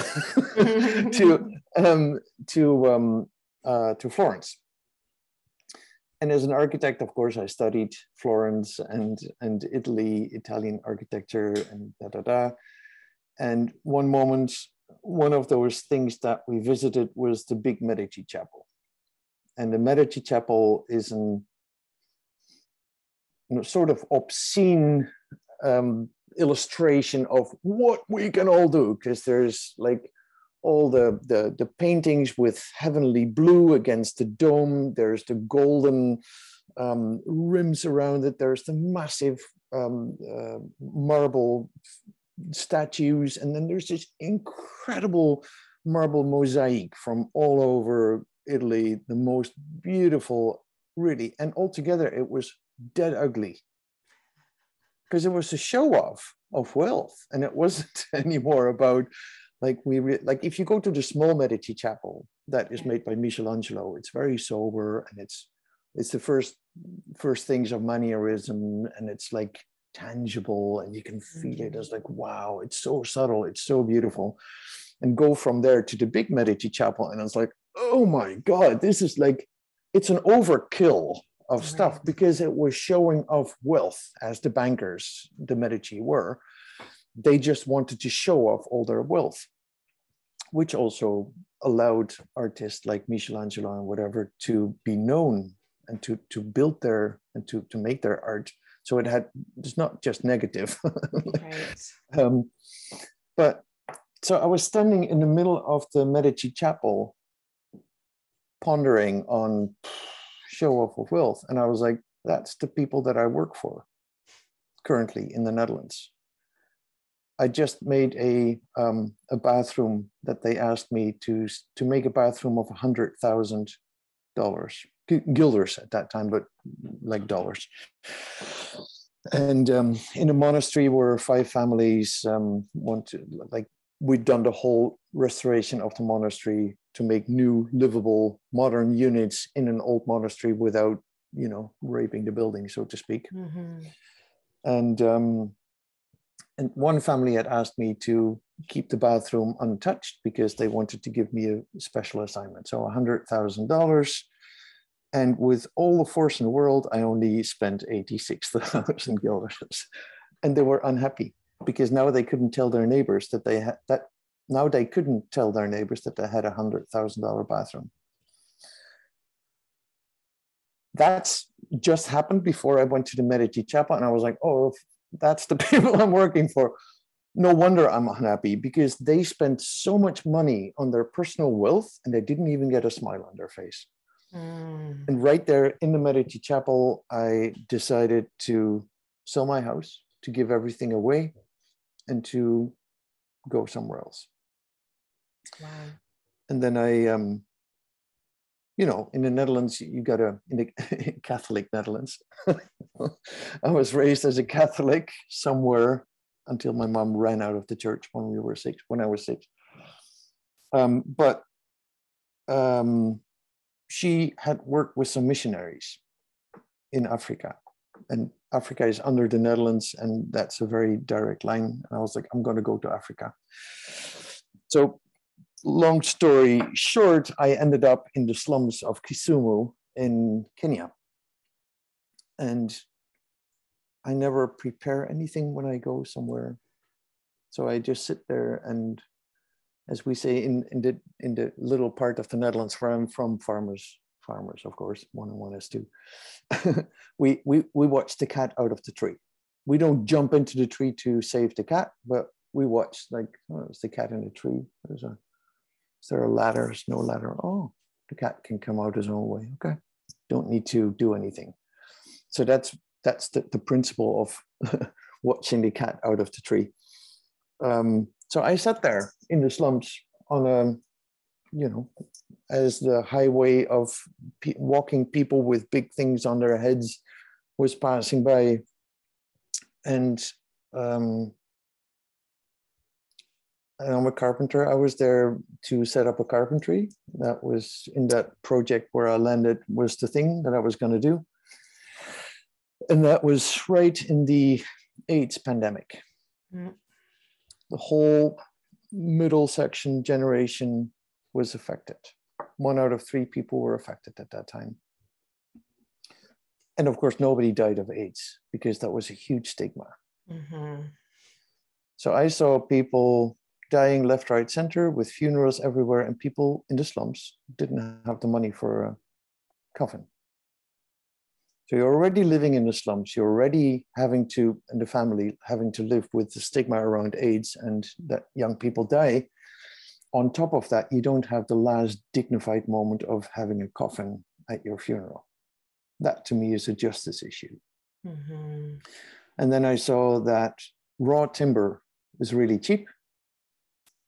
to um, to um, uh, to Florence. And as an architect, of course, I studied Florence and and Italy, Italian architecture, and da da da. And one moment, one of those things that we visited was the big Medici Chapel, and the Medici Chapel is an sort of obscene um, illustration of what we can all do because there's like all the, the the paintings with heavenly blue against the dome. There's the golden um, rims around it. There's the massive um, uh, marble statues and then there's this incredible marble mosaic from all over italy the most beautiful really and altogether it was dead ugly. Because it was a show off of wealth and it wasn't anymore about like we re- like if you go to the small medici chapel that is made by michelangelo it's very sober and it's it's the first first things of mannerism and it's like tangible and you can feel it mm-hmm. as like wow it's so subtle it's so beautiful and go from there to the big medici chapel and it's like oh my god this is like it's an overkill of right. stuff because it was showing off wealth as the bankers, the Medici were. They just wanted to show off all their wealth, which also allowed artists like Michelangelo and whatever to be known and to to build their and to to make their art so it had it's not just negative. Right. um, but so i was standing in the middle of the medici chapel pondering on show off of wealth and i was like that's the people that i work for currently in the netherlands. I just made a um, a bathroom that they asked me to to make a bathroom of a hundred thousand dollars guilders at that time, but like dollars. And um, in a monastery where five families um, want to, like, we'd done the whole restoration of the monastery to make new, livable, modern units in an old monastery without, you know, raping the building, so to speak. Mm-hmm. And um, and one family had asked me to keep the bathroom untouched because they wanted to give me a special assignment. So a hundred thousand dollars and with all the force in the world, I only spent 86,000 guilders. And they were unhappy because now they couldn't tell their neighbors that they had that now they couldn't tell their neighbors that they had a hundred thousand dollar bathroom. That's just happened before I went to the Medici Chapel, and I was like, "Oh, that's the people I'm working for." No wonder I'm unhappy because they spent so much money on their personal wealth, and they didn't even get a smile on their face. Mm. And right there in the Medici Chapel, I decided to sell my house, to give everything away, and to go somewhere else. Wow. And then I, um, you know, in the Netherlands, you got a in the Catholic Netherlands. I was raised as a Catholic somewhere until my mom ran out of the church when we were six. When I was six, um, but um, she had worked with some missionaries in Africa. And Africa is under the Netherlands, and that's a very direct line. And I was like, I'm going to go to Africa. So, long story short, I ended up in the slums of Kisumu in Kenya. And I never prepare anything when I go somewhere. So I just sit there and as we say in, in the in the little part of the Netherlands where I'm from, farmers, farmers, of course, one and one is two. we we we watch the cat out of the tree. We don't jump into the tree to save the cat, but we watch like oh, it's the cat in the tree. There's a is there a ladder? There's no ladder. Oh, the cat can come out his own way. Okay, don't need to do anything. So that's that's the, the principle of watching the cat out of the tree. Um, so I sat there in the slums on a, you know, as the highway of pe- walking people with big things on their heads was passing by. And um, and I'm a carpenter. I was there to set up a carpentry. That was in that project where I landed was the thing that I was going to do. And that was right in the AIDS pandemic. Mm the whole middle section generation was affected. One out of three people were affected at that time. And of course, nobody died of AIDS because that was a huge stigma. Mm-hmm. So I saw people dying left, right, center with funerals everywhere, and people in the slums didn't have the money for a coffin. So you're already living in the slums. You're already having to, and the family having to live with the stigma around AIDS and that young people die. On top of that, you don't have the last dignified moment of having a coffin at your funeral. That to me is a justice issue. Mm-hmm. And then I saw that raw timber was really cheap.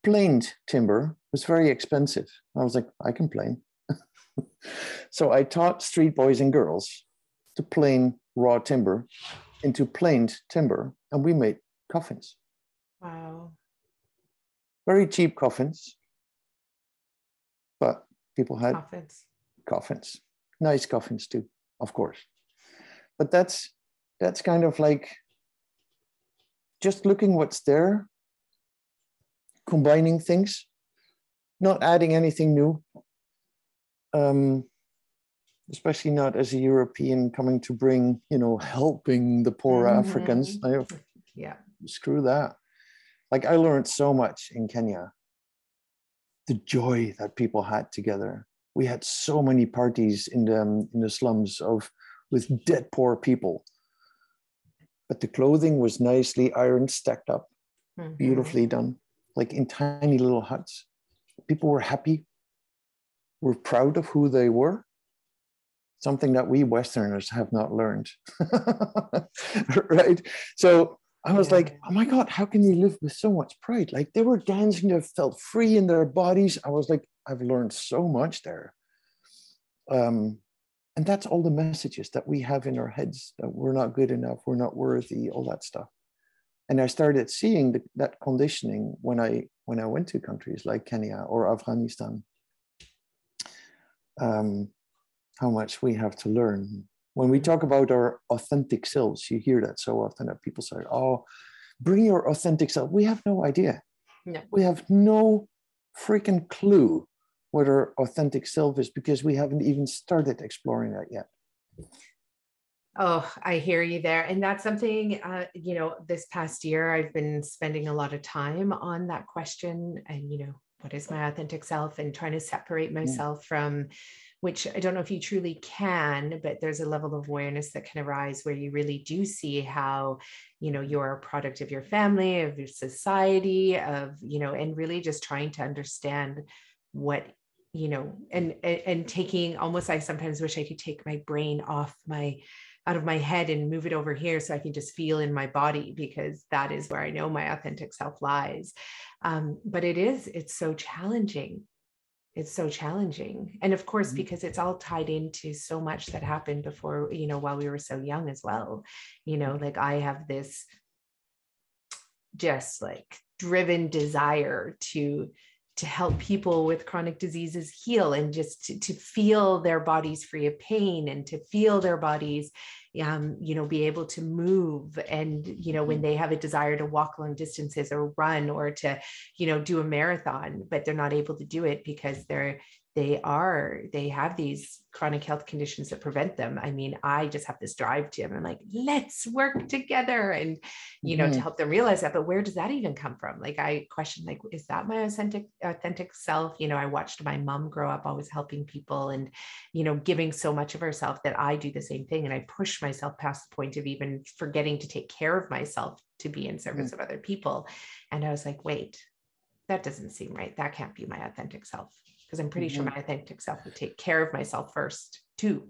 Planed timber was very expensive. I was like, I can plane. so I taught street boys and girls to plane raw timber into planed timber, and we made coffins. Wow. Very cheap coffins, but people had coffins. coffins. Nice coffins too, of course. But that's that's kind of like just looking what's there, combining things, not adding anything new. Um, especially not as a European coming to bring, you know, helping the poor mm-hmm. Africans. I, yeah. Screw that. Like I learned so much in Kenya. The joy that people had together, we had so many parties in the in the slums of with dead poor people but the clothing was nicely ironed stacked up mm-hmm. beautifully done like in tiny little huts people were happy were proud of who they were something that we westerners have not learned right so I was yeah. like, oh my God, how can you live with so much pride? Like they were dancing, they felt free in their bodies. I was like, I've learned so much there. Um, and that's all the messages that we have in our heads that we're not good enough, we're not worthy, all that stuff. And I started seeing the, that conditioning when I when I went to countries like Kenya or Afghanistan. Um, how much we have to learn when we talk about our authentic selves, you hear that so often that people say, oh, bring your authentic self. We have no idea. No. We have no freaking clue what our authentic self is because we haven't even started exploring that yet. Oh, I hear you there. And that's something, uh, you know, this past year, I've been spending a lot of time on that question and, you know, what is my authentic self and trying to separate myself yeah. from which I don't know if you truly can, but there's a level of awareness that can arise where you really do see how, you know, you're a product of your family, of your society, of, you know, and really just trying to understand what you know and, and and taking almost i sometimes wish i could take my brain off my out of my head and move it over here so I can just feel in my body because that is where I know my authentic self lies. Um, but it is, it's so challenging it's so challenging and of course mm-hmm. because it's all tied into so much that happened before you know while we were so young as well you know like i have this just like driven desire to to help people with chronic diseases heal and just to, to feel their bodies free of pain and to feel their bodies um, you know, be able to move and, you know, when mm-hmm. they have a desire to walk long distances or run or to, you know, do a marathon, but they're not able to do it because they're they are they have these chronic health conditions that prevent them. I mean i just have this drive to them i'm like let's work together and you know mm-hmm. to help them realize that. But where does that even come from? Like i question like is that my authentic authentic self? You know i watched my mom grow up always helping people and you know giving so much of herself that i do the same thing. And i push myself past the point of even forgetting to take care of myself to be in service mm-hmm. of other people. And i was like wait that doesn't seem right. That can't be my authentic self because I'm pretty mm-hmm. sure my authentic self would take care of myself first too.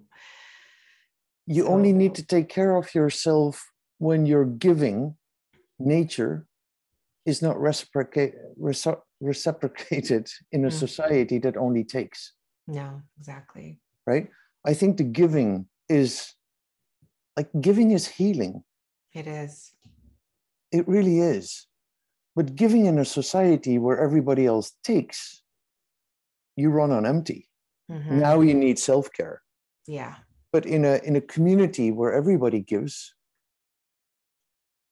You so, only need to take care of yourself when you're giving. Nature is not reciprocate, reciprocated in a mm. society that only takes. No, exactly. Right? I think the giving is like giving is healing. It is. It really is. But giving in a society where everybody else takes you run on empty. Mm-hmm. Now you need self care. Yeah. But in a in a community where everybody gives,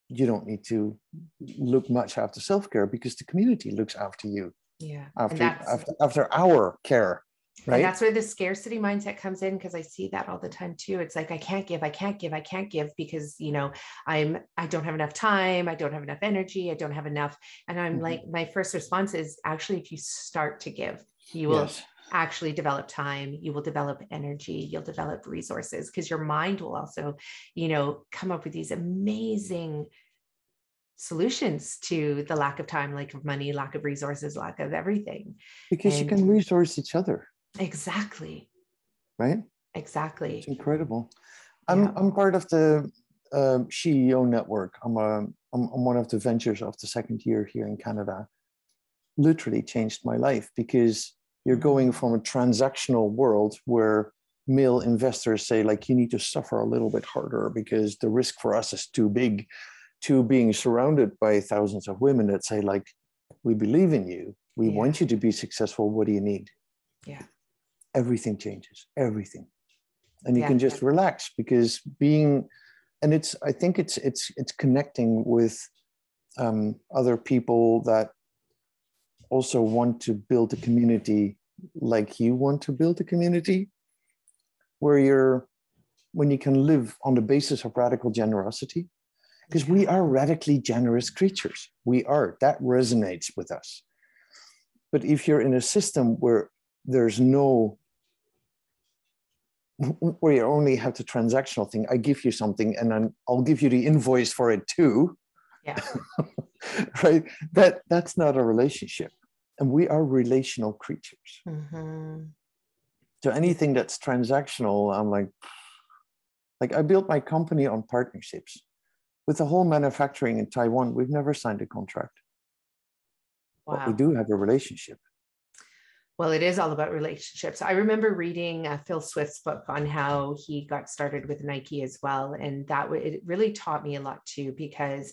you don't need to look much after self care because the community looks after you. Yeah. After after after our care. Right. And that's where the scarcity mindset comes in because I see that all the time too. It's like I can't give, I can't give, I can't give because you know I'm I don't have enough time, I don't have enough energy, I don't have enough. And I'm mm-hmm. like, my first response is actually if you start to give, you will yes. actually develop time you will develop energy you'll develop resources because your mind will also you know come up with these amazing solutions to the lack of time lack of money lack of resources lack of everything. Because and you can resource each other. Exactly. Right? Exactly. It's incredible. I'm yeah. i'm part of the uh, SheEO network. I'm a I'm, I'm one of the ventures of the second year here in canada literally changed my life because you're going from a transactional world where male investors say like you need to suffer a little bit harder because the risk for us is too big to being surrounded by thousands of women that say like we believe in you. We yeah. want you to be successful. What do you need? Yeah. Everything changes. Everything. And you yeah, can just relax because being and it's i think it's it's it's connecting with um, other people that also want to build a community like you want to build a community where you're when you can live on the basis of radical generosity because we are radically generous creatures we are that resonates with us but if you're in a system where there's no where you only have the transactional thing. I give you something and then I'll give you the invoice for it too. Yeah. right. That that's not a relationship. And we are relational creatures. Mm-hmm. So anything that's transactional, I'm like, like I built my company on partnerships. With the whole manufacturing in Taiwan, we've never signed a contract. Wow. But we do have a relationship. Well, it is all about relationships. I remember reading uh, Phil Swift's book on how he got started with Nike as well, and that w- it really taught me a lot too because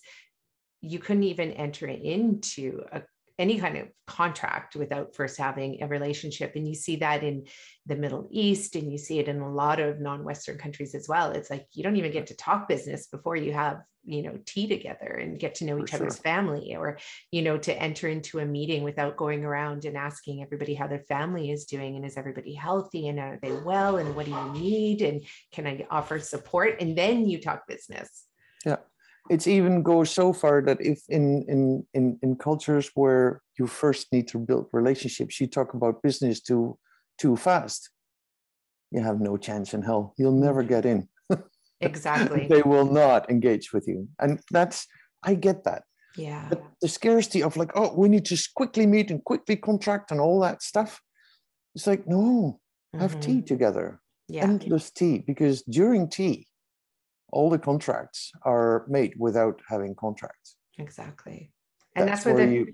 you couldn't even enter into a any kind of contract without first having a relationship. And you see that in the Middle East and you see it in a lot of non-Western countries as well. It's like you don't even get to talk business before you have, you know, tea together and get to know For each other's family or, you know, to enter into a meeting without going around and asking everybody how their family is doing and is everybody healthy and are they well and what do you need and can I offer support? And then you talk business. It's even goes so far that if in in in in cultures where you first need to build relationships, you talk about business too too fast, you have no chance in hell. You'll never get in. Exactly. they will not engage with you, and that's I get that. Yeah. But the scarcity of like, oh, we need to quickly meet and quickly contract and all that stuff. It's like, no, have Mhm. tea together, Yeah. endless tea, because during tea, all the contracts are made without having contracts. Exactly. And that's, where, where the, you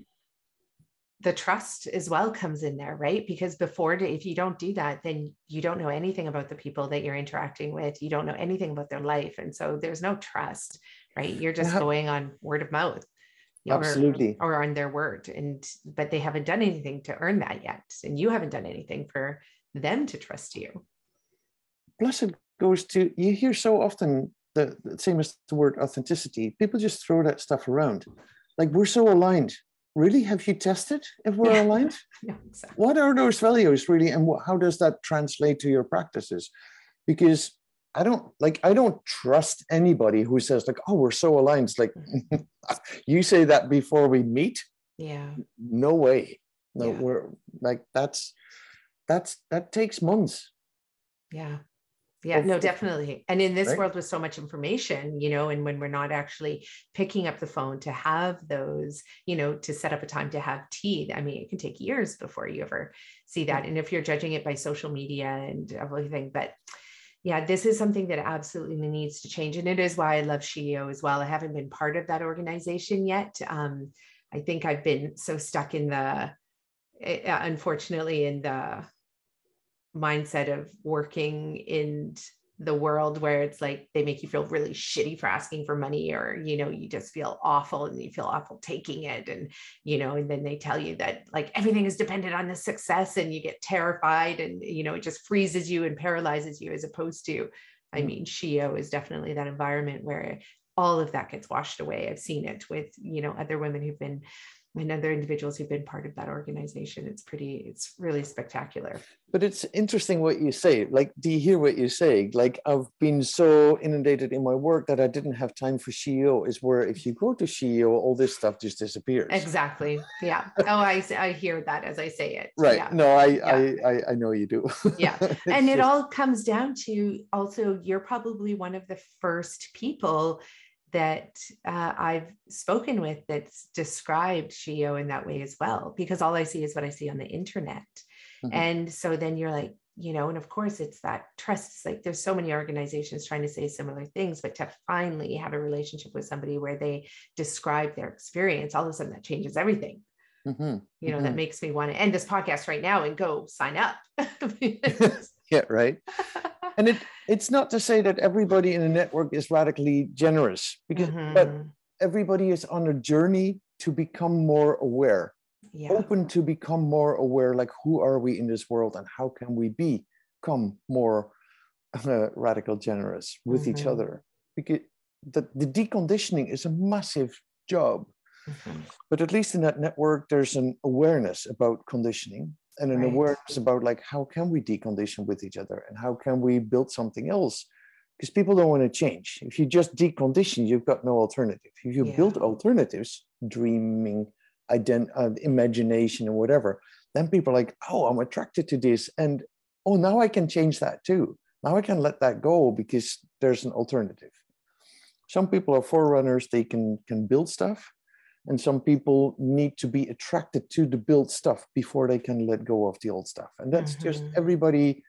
the trust as well comes in there, right? Because before, if you don't do that, then you don't know anything about the people that you're interacting with. You don't know anything about their life. And so there's no trust, right? You're just how- going on word of mouth. or- Absolutely. Or, on their word. And, but they haven't done anything to earn that yet. And you haven't done anything for them to trust you. plus it goes to you hear so often the, the same as the word authenticity. People just throw that stuff around. Like we're so aligned. Really? Have you tested if we're Yeah. aligned? Yeah, exactly. what are those values really and how does that translate to your practices because i don't like i don't trust anybody who says like oh we're so aligned it's like you say that before we meet Yeah. no way no Yeah. we're like that's that's that takes months Yeah. Yeah, no, definitely. And in this right? world with so much information, you know, and when we're not actually picking up the phone to have those, you know, to set up a time to have tea, I mean, it can take years before you ever see that. And if you're judging it by social media and everything, but yeah, this is something that absolutely needs to change. And it is why I love SheEO as well. I haven't been part of that organization yet. Um, I think I've been so stuck in the, eh, unfortunately, in the mindset of working in the world where it's like they make you feel really shitty for asking for money or you know you just feel awful and you feel awful taking it and you know and then they tell you that like everything is dependent on the success and you get terrified and you know it just freezes you and paralyzes you as opposed to i Mm. mean SheEO is definitely that environment where all of that gets washed away i've seen it with you know other women who've been and other individuals who've been part of that organization it's pretty it's really spectacular but it's interesting what you say like do you hear what you say like i've been so inundated in my work that i didn't have time for SheEO. is where if you go to SheEO, all this stuff just disappears Exactly. Yeah. Oh, I I hear that as I say it. right Yeah. no I, Yeah. I i i know you do Yeah. And it just- all comes down to also you're probably one of the first people that uh, I've spoken with that's described SheEO in that way as well, because all I see is what I see on the internet. Mhm. And so then you're like, you know, and of course it's that trust. It's like there's so many organizations trying to say similar things, but to finally have a relationship with somebody where they describe their experience, all of a sudden that changes everything. Mhm. you know, that Mhm. makes me want to end this podcast right now and go sign up. yeah right and it it's not to say that everybody in a network is radically generous because but Mhm. everybody is on a journey to become more aware yeah, open to become more aware like who are we in this world and how can we become more uh, radical generous with each Mhm. other because the, the deconditioning is a massive job Mhm. but at least in that network there's an awareness about conditioning and an Right. awareness about like how can we decondition with each other and how can we build something else because people don't want to change if you just decondition you've got no alternative if you Yeah. build alternatives dreaming ident- uh, imagination and whatever then people are like oh i'm attracted to this and oh now i can change that too Now I can let that go because there's an alternative. Some people are forerunners, they can, can build stuff. And some people need to be attracted to the built stuff before they can let go of the old stuff. And that's mm-hmm. just everybody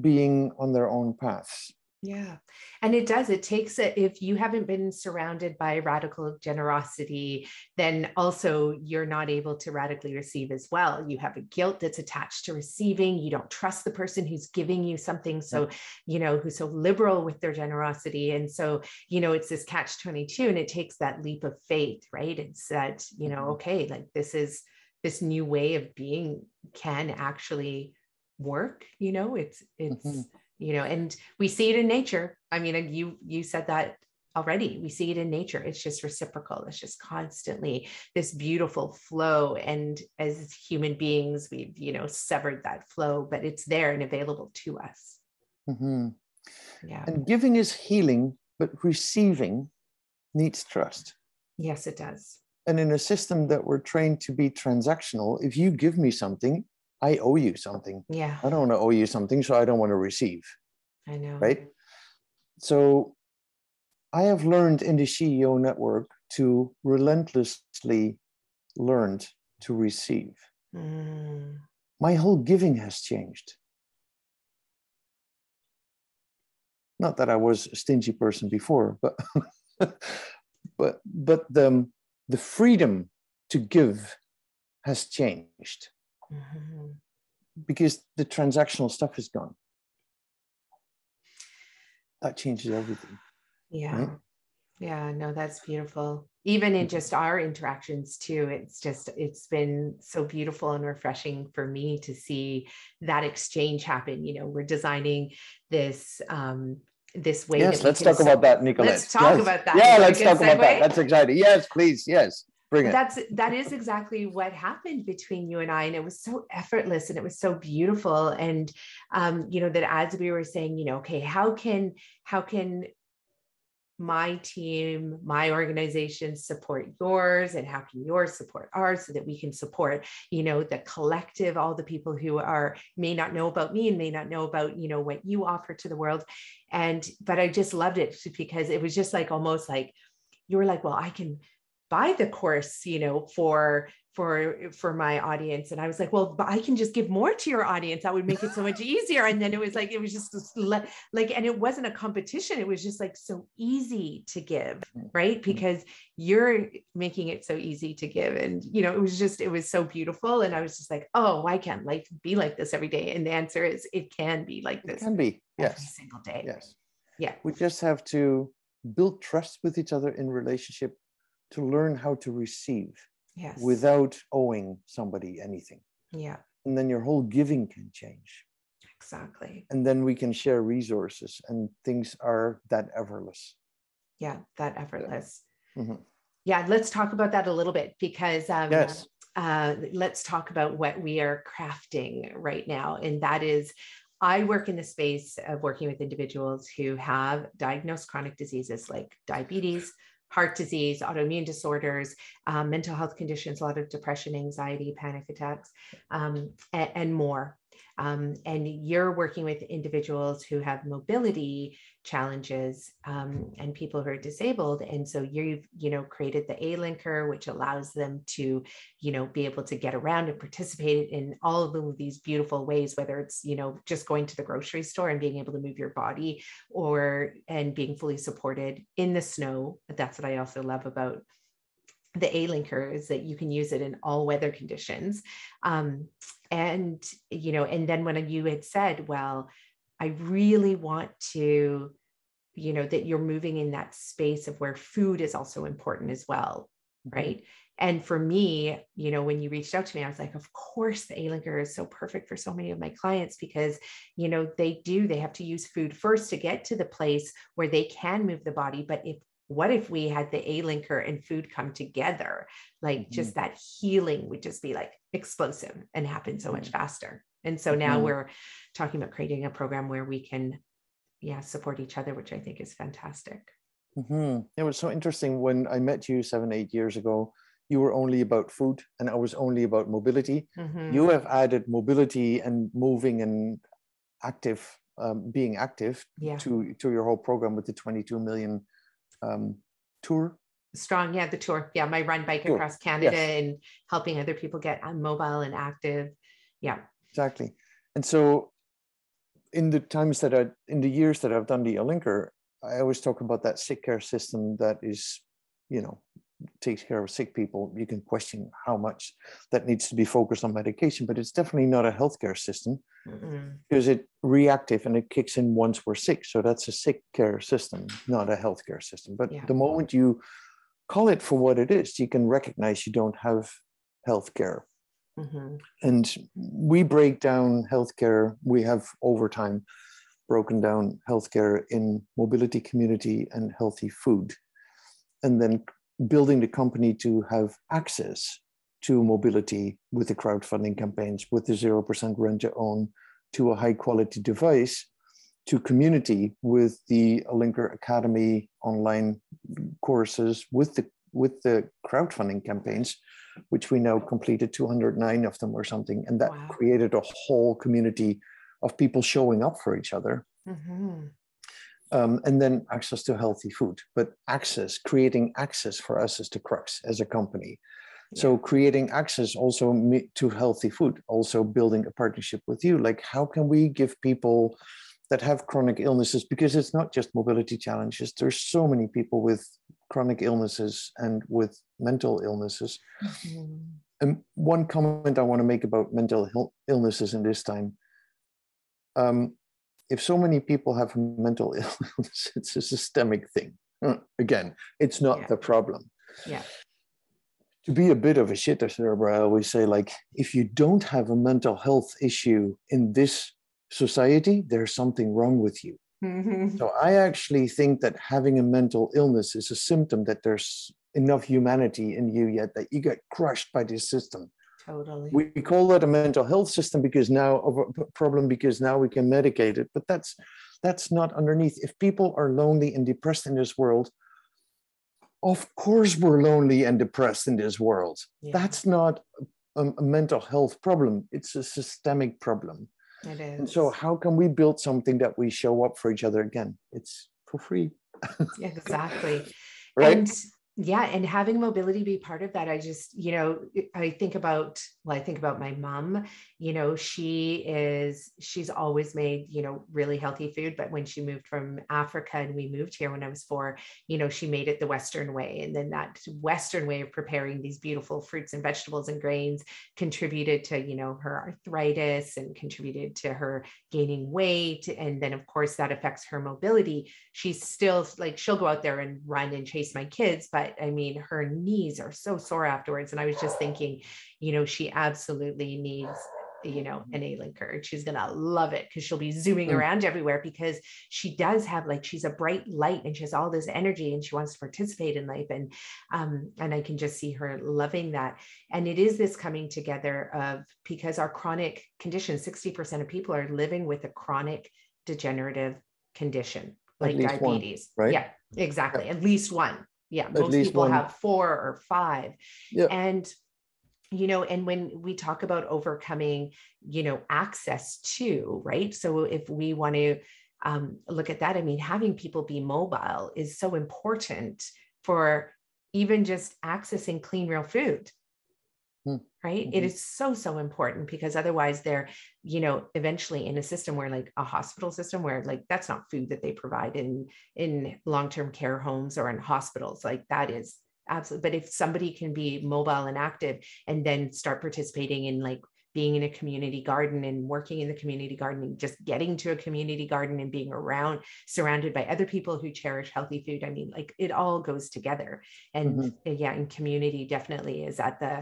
being on their own paths. Yeah. And it does, it takes it. If you haven't been surrounded by radical generosity, then also you're not able to radically receive as well. You have a guilt that's attached to receiving. You don't trust the person who's giving you something. So, you know, who's so liberal with their generosity. And so, you know, it's this catch 22 and it takes that leap of faith, right? It's that, you know, mm-hmm. okay, like this is this new way of being can actually work, you know, it's, it's, mm-hmm you know and we see it in nature. I mean you you said that already. We see it in nature. It's just reciprocal. It's just constantly this beautiful flow. And as human beings we've you know severed that flow but it's there and available to us. Mm-hmm. yeah. And giving is healing but receiving needs trust. Yes it does. And in a system that we're trained to be transactional if you give me something I owe you something. Yeah. I don't want to owe you something, so I don't want to receive. I know. Right. So I have learned in the SheEO network to relentlessly learn to receive. Mm. My whole giving has changed. Not that I was a stingy person before, but but but the the freedom to give has changed mm-hmm. because the transactional stuff is gone. That changes everything. Yeah. Right? Yeah, no, that's beautiful. Even in just our interactions too, it's just, it's been so beautiful and refreshing for me to see that exchange happen. You know, we're designing this um, this way. Yes, let's talk about that, Nicolette. Let's talk yes. about that. Yeah, let's talk about that. That's exciting. Yes, please. Yes. Bring it. That's that is exactly what happened between you and I, and it was so effortless and it was so beautiful. And um, you know that as we were saying, you know, okay, how can how can my team, my organization support yours, and how can yours support ours so that we can support, you know, the collective, all the people who are may not know about me and may not know about, you know, what you offer to the world. And but I just loved it because it was just like almost like you were like, well, I can buy the course you know for for for my audience. And i was like well but i can just give more to your audience. That would make it so much easier. And then it was like it was just like and it wasn't a competition. It was just like so easy to give mm-hmm. right? Mm-hmm. because you're making it so easy to give. And you know it was just it was so beautiful. And i was just like oh why can't life be like this every day. And the answer is it can be like this it can be. yes. every single day. Yes. Yeah. We just have to build trust with each other in relationship to learn how to receive yes. without owing somebody anything. Yeah. And then your whole giving can change. Exactly. And then we can share resources and things are that effortless. Yeah, that effortless. Yeah, mm-hmm. yeah let's talk about that a little bit because um, yes. Uh, let's talk about what we are crafting right now. And that is I work in the space of working with individuals who have diagnosed chronic diseases like diabetes, heart disease, autoimmune disorders, um, mental health conditions, a lot of depression, anxiety, panic attacks, um, and, and, more. Um, and you're working with individuals who have mobility challenges um, and people who are disabled. And so you've you know created the Alinker which allows them to you know be able to get around and participate in all of these beautiful ways whether it's you know just going to the grocery store and being able to move your body or and being fully supported in the snow. That's what i also love about the Alinker is that you can use it in all weather conditions. Um, and, you know, and then when you had said, well, I really want to, you know, that you're moving in that space of where food is also important as well. Mm-hmm. Right. And for me, you know, when you reached out to me, I was like, of course, the Alinker is so perfect for so many of my clients because, you know, they do, they have to use food first to get to the place where they can move the body. But if what if we had the Alinker and food come together? Like mm-hmm. just that healing would just be like explosive and happen so much mm-hmm. faster. And so now mm-hmm. we're talking about creating a program where we can, yeah, support each other, which I think is fantastic. Mm-hmm. It was so interesting when I met you seven, eight years ago. You were only about food, and I was only about mobility. Mm-hmm. You have added mobility and moving and active um, being active Yeah. to to your whole program with the 22 million um, tour. Strong. Yeah. The tour. Yeah. My run bike Tour, across Canada and helping other people get uh, mobile and active. Yeah. Exactly. And so, in the times that I, in the years that I've done the Linker, I always talk about that sick care system that is, you know, takes care of sick people. You can question how much that needs to be focused on medication, but it's definitely not a healthcare system Mm-mm. because it reactive and it kicks in once we're sick. So that's a sick care system, not a healthcare system. But Yeah. the moment you call it for what it is, you can recognize you don't have healthcare. Mhm. And we break down healthcare. We have over time broken down healthcare in mobility, community, and healthy food. And then building the company to have access to mobility with the crowdfunding campaigns, with the 0% rent to own, to a high quality device, to community with the Linker Academy online courses, with the with the crowdfunding campaigns, which we now completed 209 of them or something. And that Wow. created a whole community of people showing up for each other Mhm. Um, and then access to healthy food. But access, creating access for us is the crux as a company. So creating access also to healthy food, also building a partnership with you. Like, how can we give people that have chronic illnesses? Because it's not just mobility challenges. There's so many people with chronic illnesses and with mental illnesses. Mhm. And one comment I want to make about mental illnesses in this time. Um, if so many people have mental illness, it's a systemic thing. Again, it's not Yeah. the problem. Yeah. To be a bit of a shitter cerebral, I always say, like, if you don't have a mental health issue in this society, there's something wrong with you. Mhm. So I actually think that having a mental illness is a symptom that there's enough humanity in you yet that you get crushed by this system. Totally. We call that a mental health system because now of a problem because now we can medicate it, but that's that's not underneath. If people are lonely and depressed in this world, of course we're lonely and depressed in this world. Yeah. That's not a, a mental health problem. It's a systemic problem. it is. And so how can we build something that we show up for each other again? It's for free, exactly. right? And yeah, and having mobility be part of that, I just, you know, I think about, well, I think about my mom, you know, she is, she's always made, you know, really healthy food. But when she moved from Africa and we moved here when I was four, you know, she made it the Western way. And then that Western way of preparing these beautiful fruits and vegetables and grains contributed to, you know, her arthritis and contributed to her gaining weight. And then, of course, that affects her mobility. She's still like, she'll go out there and run and chase my kids. But I mean, her knees are so sore afterwards. And I was just thinking, you know, she absolutely needs you know an Alinker she's gonna love it because she'll be zooming Mm. around everywhere because she does have like she's a bright light and she has all this energy and she wants to participate in life and um and i can just see her loving that and it is this coming together of because our chronic condition 60% of people are living with a chronic degenerative condition like least one, diabetes right? yeah exactly at least one yeah most people one. have four or five Yeah. and you know and when we talk about overcoming you know access to right so if we want to um, look at that i mean having people be mobile is so important for even just accessing clean real food Hmm. right It Mhm. is so so important because otherwise they're you know eventually in a system where like a hospital system where like that's not food that they provide in in long-term care homes or in hospitals like that is absolutely but if somebody can be mobile and active and then start participating in like being in a community garden and working in the community garden and just getting to a community garden and being around surrounded by other people who cherish healthy food. I mean like it all goes together. And Mhm. uh, yeah and community definitely is at the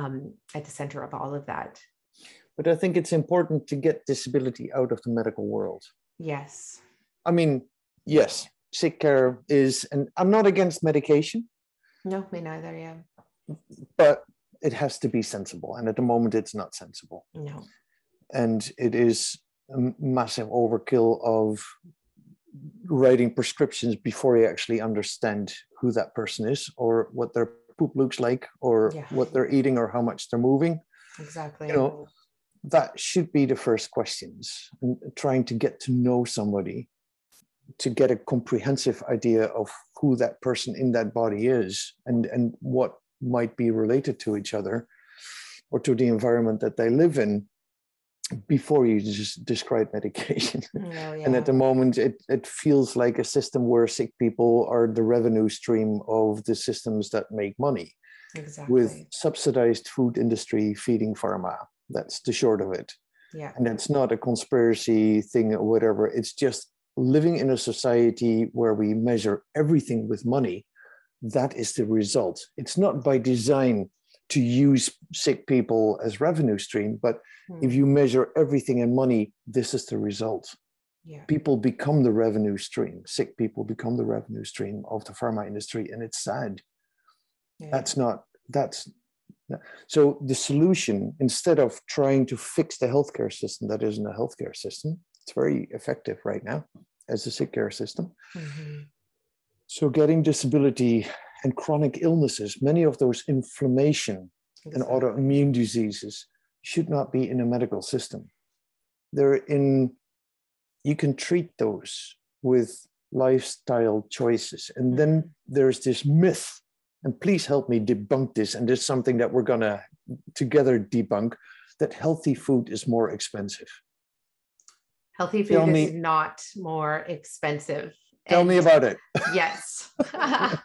um at the center of all of that. But I think it's important to get disability out of the medical world. yes. I mean, yes, sick care is, and I'm not against medication, no me neither yeah. But it has to be sensible. And at the moment, it's not sensible. no And it is a massive overkill of writing prescriptions before you actually understand who that person is or what their poop looks like or Yeah. what they're eating or how much they're moving. exactly You know, that should be the first questions and trying to get to know somebody to get a comprehensive idea of who that person in that body is and and what might be related to each other or to the environment that they live in before you just describe medication. Oh, yeah. And at the moment, it, it feels like a system where sick people are the revenue stream of the systems that make money. Exactly. With subsidized food industry feeding pharma. That's the short of it. Yeah. And that's not a conspiracy thing or whatever. It's just living in a society where we measure everything with money. That is the result. It's not by design to use sick people as revenue stream but mm. if hmm. you measure everything in money this is the result yeah. people become the revenue stream sick people become the revenue stream of the pharma industry and it's sad yeah. that's not that's so the solution instead of trying to fix the healthcare system that isn't a healthcare system it's very effective right now as a sick care system mm-hmm. So getting disability and chronic illnesses, many of those inflammation and autoimmune diseases should not be in a medical system. They're in, you can treat those with lifestyle choices. And then mm-hmm. there's this myth, and please help me debunk this. And this is something that we're going to together debunk that healthy food is more expensive. Healthy food me, is not more expensive. Tell and me about it. yes.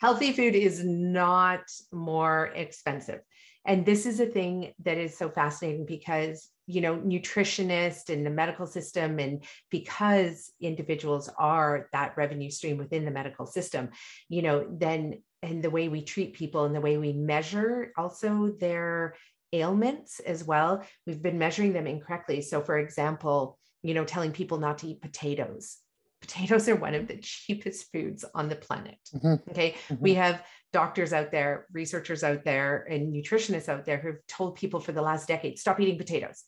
Healthy food is not more expensive. And this is a thing that is so fascinating because, you know, nutritionists and the medical system, and because individuals are that revenue stream within the medical system, you know, then and the way we treat people and the way we measure also their ailments as well, we've been measuring them incorrectly. So, for example, you know, telling people not to eat potatoes potatoes are one of the cheapest foods on the planet. Mm-hmm. Okay. Mm-hmm. We have doctors out there, researchers out there, and nutritionists out there who've told people for the last decade stop eating potatoes.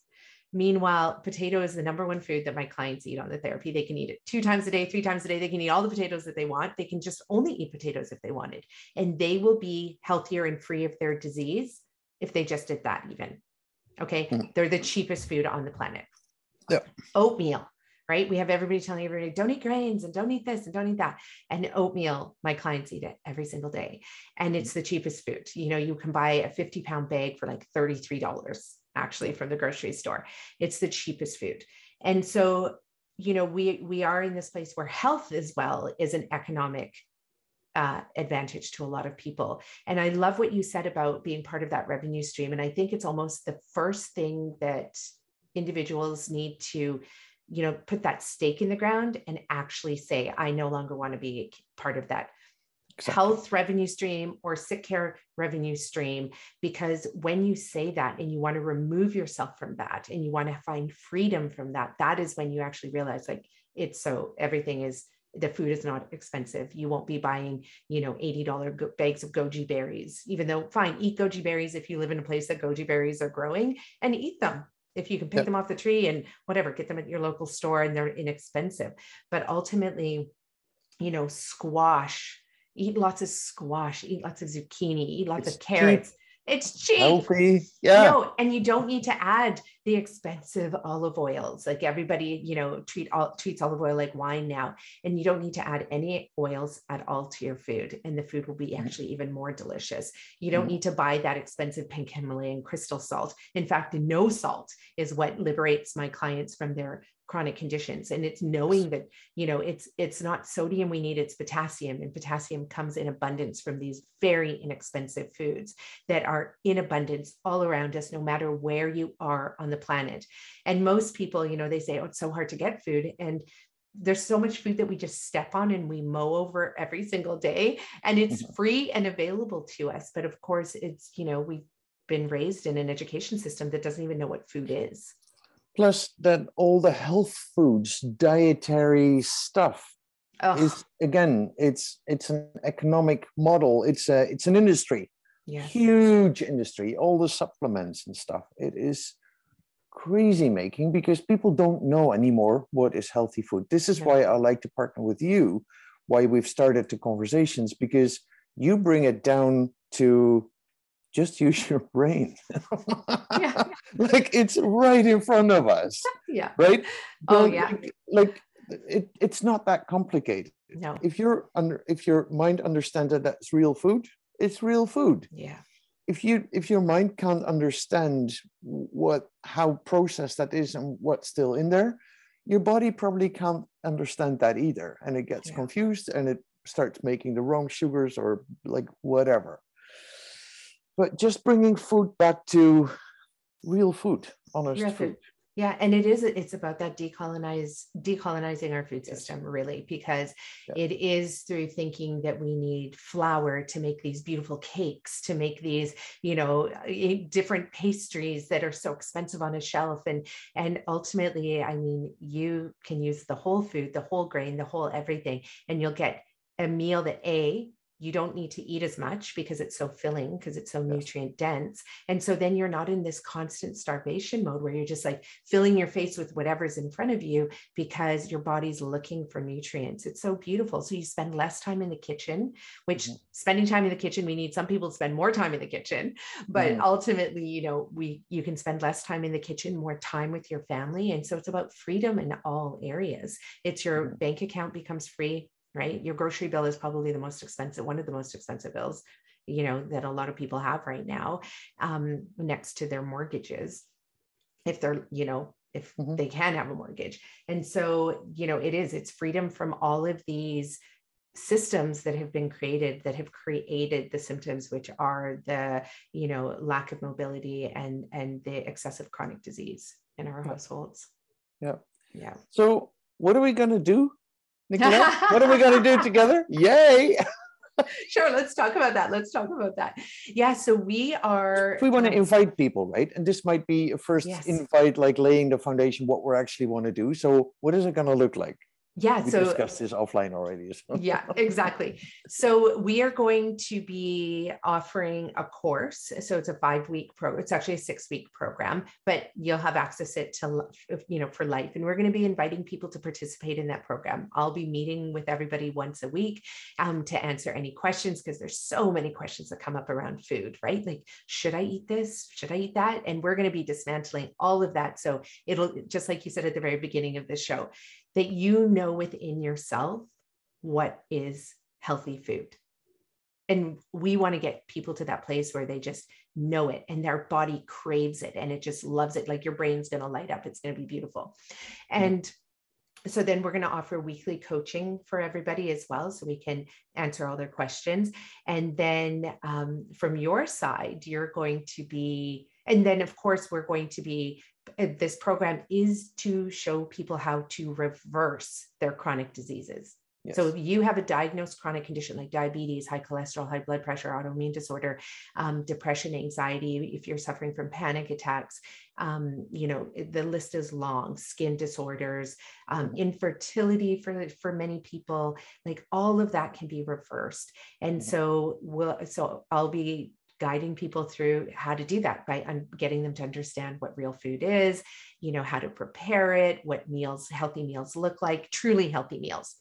Meanwhile, potato is the number one food that my clients eat on the therapy. They can eat it two times a day, three times a day. They can eat all the potatoes that they want. They can just only eat potatoes if they wanted. And they will be healthier and free of their disease if they just did that, even. Okay. Mm-hmm. They're the cheapest food on the planet. Yeah. Oatmeal right? We have everybody telling everybody, don't eat grains and don't eat this and don't eat that. And oatmeal, my clients eat it every single day. And it's the cheapest food. You know, you can buy a 50 pound bag for like $33 actually from the grocery store. It's the cheapest food. And so, you know, we we are in this place where health as well is an economic uh, advantage to a lot of people. And I love what you said about being part of that revenue stream. And I think it's almost the first thing that individuals need to you know put that stake in the ground and actually say i no longer want to be part of that exactly. health revenue stream or sick care revenue stream because when you say that and you want to remove yourself from that and you want to find freedom from that that is when you actually realize like it's so everything is the food is not expensive. You won't be buying, you know, $80 go- bags of goji berries, even though fine, eat goji berries if you live in a place that goji berries are growing and eat them if you can pick yep. them off the tree and whatever get them at your local store and they're inexpensive but ultimately you know squash eat lots of squash eat lots of zucchini eat lots it's of carrots. It's cheap. Healthy. Yeah. No, and you don't need to add the expensive olive oils. Like everybody, you know, treat all treats olive oil like wine now. And you don't need to add any oils at all to your food. And the food will be mm-hmm. actually even more delicious. You don't mm-hmm. need to buy that expensive pink Himalayan crystal salt. In fact, no salt is what liberates my clients from their chronic conditions. And it's knowing that you know it's it's not sodium we need it's potassium. And potassium comes in abundance from these very inexpensive foods that are in abundance all around us no matter where you are on the planet. And most people you know they say oh it's so hard to get food. And there's so much food that we just step on and we mow over every single day. And it's mm-hmm. free and available to us. But of course it's you know we've been raised in an education system that doesn't even know what food is plus that all the health foods dietary stuff Ugh. is again it's it's an economic model it's a it's an industry yes. huge industry all the supplements and stuff it is crazy making because people don't know anymore what is healthy food this is yeah. why i like to partner with you why we've started the conversations because you bring it down to just use your brain. yeah. like it's right in front of us. Yeah. Right? Oh yeah. Like, like it, it's not that complicated. No. If you're under if your mind understands that that's real food, it's real food. Yeah. If you if your mind can't understand what how processed that is and what's still in there, your body probably can't understand that either. And it gets Yeah. confused and it starts making the wrong sugars or like whatever. But just bringing food back to real food, honest Real food. food. Yeah, and it is it's about that decolonize decolonizing our food Yes. system really because Yeah. it is through thinking that we need flour to make these beautiful cakes to make these you know eh, different pastries that are so expensive on a shelf and and ultimately I mean you can use the whole food the whole grain the whole everything and you'll get a meal that a you don't need to eat as much because it's so filling because it's so nutrient dense and so then you're not in this constant starvation mode where you're just like filling your face with whatever's in front of you because your body's looking for nutrients. It's so beautiful. So you spend less time in the kitchen, which Mhm. spending time in the kitchen, we need some people to spend more time in the kitchen, but Mhm. ultimately, you know, we you can spend less time in the kitchen, more time with your family. And so it's about freedom in all areas. It's your Mhm. bank account becomes free, right? Your grocery bill is probably the most expensive, one of the most expensive bills you know that a lot of people have right now um, next to their mortgages if they're you know if Mhm. they can have a mortgage and so you know it is it's freedom from all of these systems that have been created that have created the symptoms which are the you know lack of mobility and and the excessive chronic disease in our households Yeah. yeah So what are we gonna do, Nicolette? what are we gonna do together? Yay! sure let's talk about that let's talk about that yeah so we are If we want to um, invite people, right? And this might be a first Yes. invite, like laying the foundation, what we're actually want to do. So what is it gonna look like? Yeah We so discussed this offline already. so- yeah, exactly. So we are going to be offering a course. So it's a five week program. It's actually a six week program, but you'll have access it to you know for life. And we're going to be inviting people to participate in that program. I'll be meeting with everybody once a week um, to answer any questions because there's so many questions that come up around food, right? Like, should I eat this? Should I eat that? And we're going to be dismantling all of that. So it'll just like you said at the very beginning of the show, that you know within yourself what is healthy food. And we want to get people to that place where they just know it and their body craves it and it just loves it. Like your brain's going to light up. It's going to be beautiful. And so then we're going to offer weekly coaching for everybody as well so we can answer all their questions and then um, from your side you're going to be and then of course we're going to be uh, this program is to show people how to reverse their chronic diseases Yes. so if you have a diagnosed chronic condition like diabetes, high cholesterol, high blood pressure, autoimmune disorder, um, depression, anxiety, if you're suffering from panic attacks, um, you know, the list is long, skin disorders, um, infertility for, for many people, like all of that can be reversed. And so we'll, so I'll be guiding people through how to do that by un- getting them to understand what real food is, you know, how to prepare it, what meals, healthy meals look like, truly healthy meals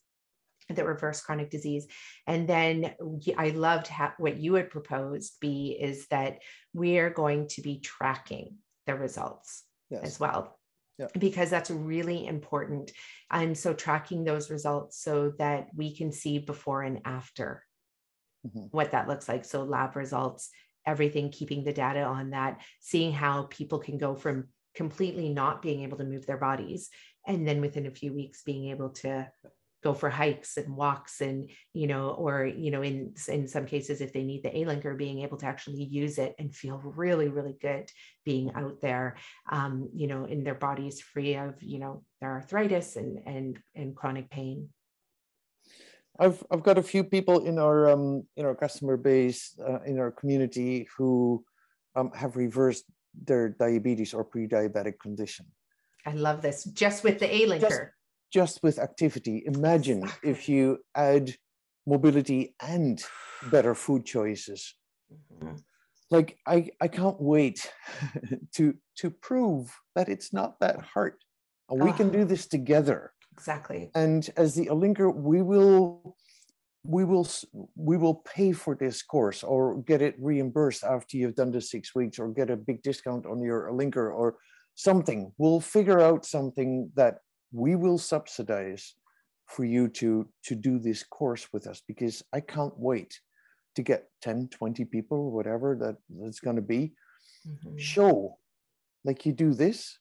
that reverse chronic disease. And then I loved ha- what you had proposed, Bee, is that we are going to be tracking the results Yes. as well. Yeah. Because that's really important. And so tracking those results so that we can see before and after Mhm. what that looks like. So lab results, everything, keeping the data on that, seeing how people can go from completely not being able to move their bodies and then within a few weeks being able to go for hikes and walks and you know or you know in in some cases if they need the Alinker being able to actually use it and feel really really good being out there um, you know in their bodies free of you know their arthritis and and and chronic pain I've I've got a few people in our um, in our customer base uh, in our community who um, have reversed their diabetes or pre-diabetic condition i love this just with the Alinker just with activity. Imagine if you add mobility and better food choices. Mhm. Like I, I can't wait to to prove that it's not that hard. And we can Oh. do this together. Exactly. And as the Alinker, we will we will we will pay for this course or get it reimbursed after you've done the six weeks or get a big discount on your linker or something. We'll figure out something that we will subsidize for you to to do this course with us because i can't wait to get 10 20 people or whatever that that's going to be mm-hmm. show like you do this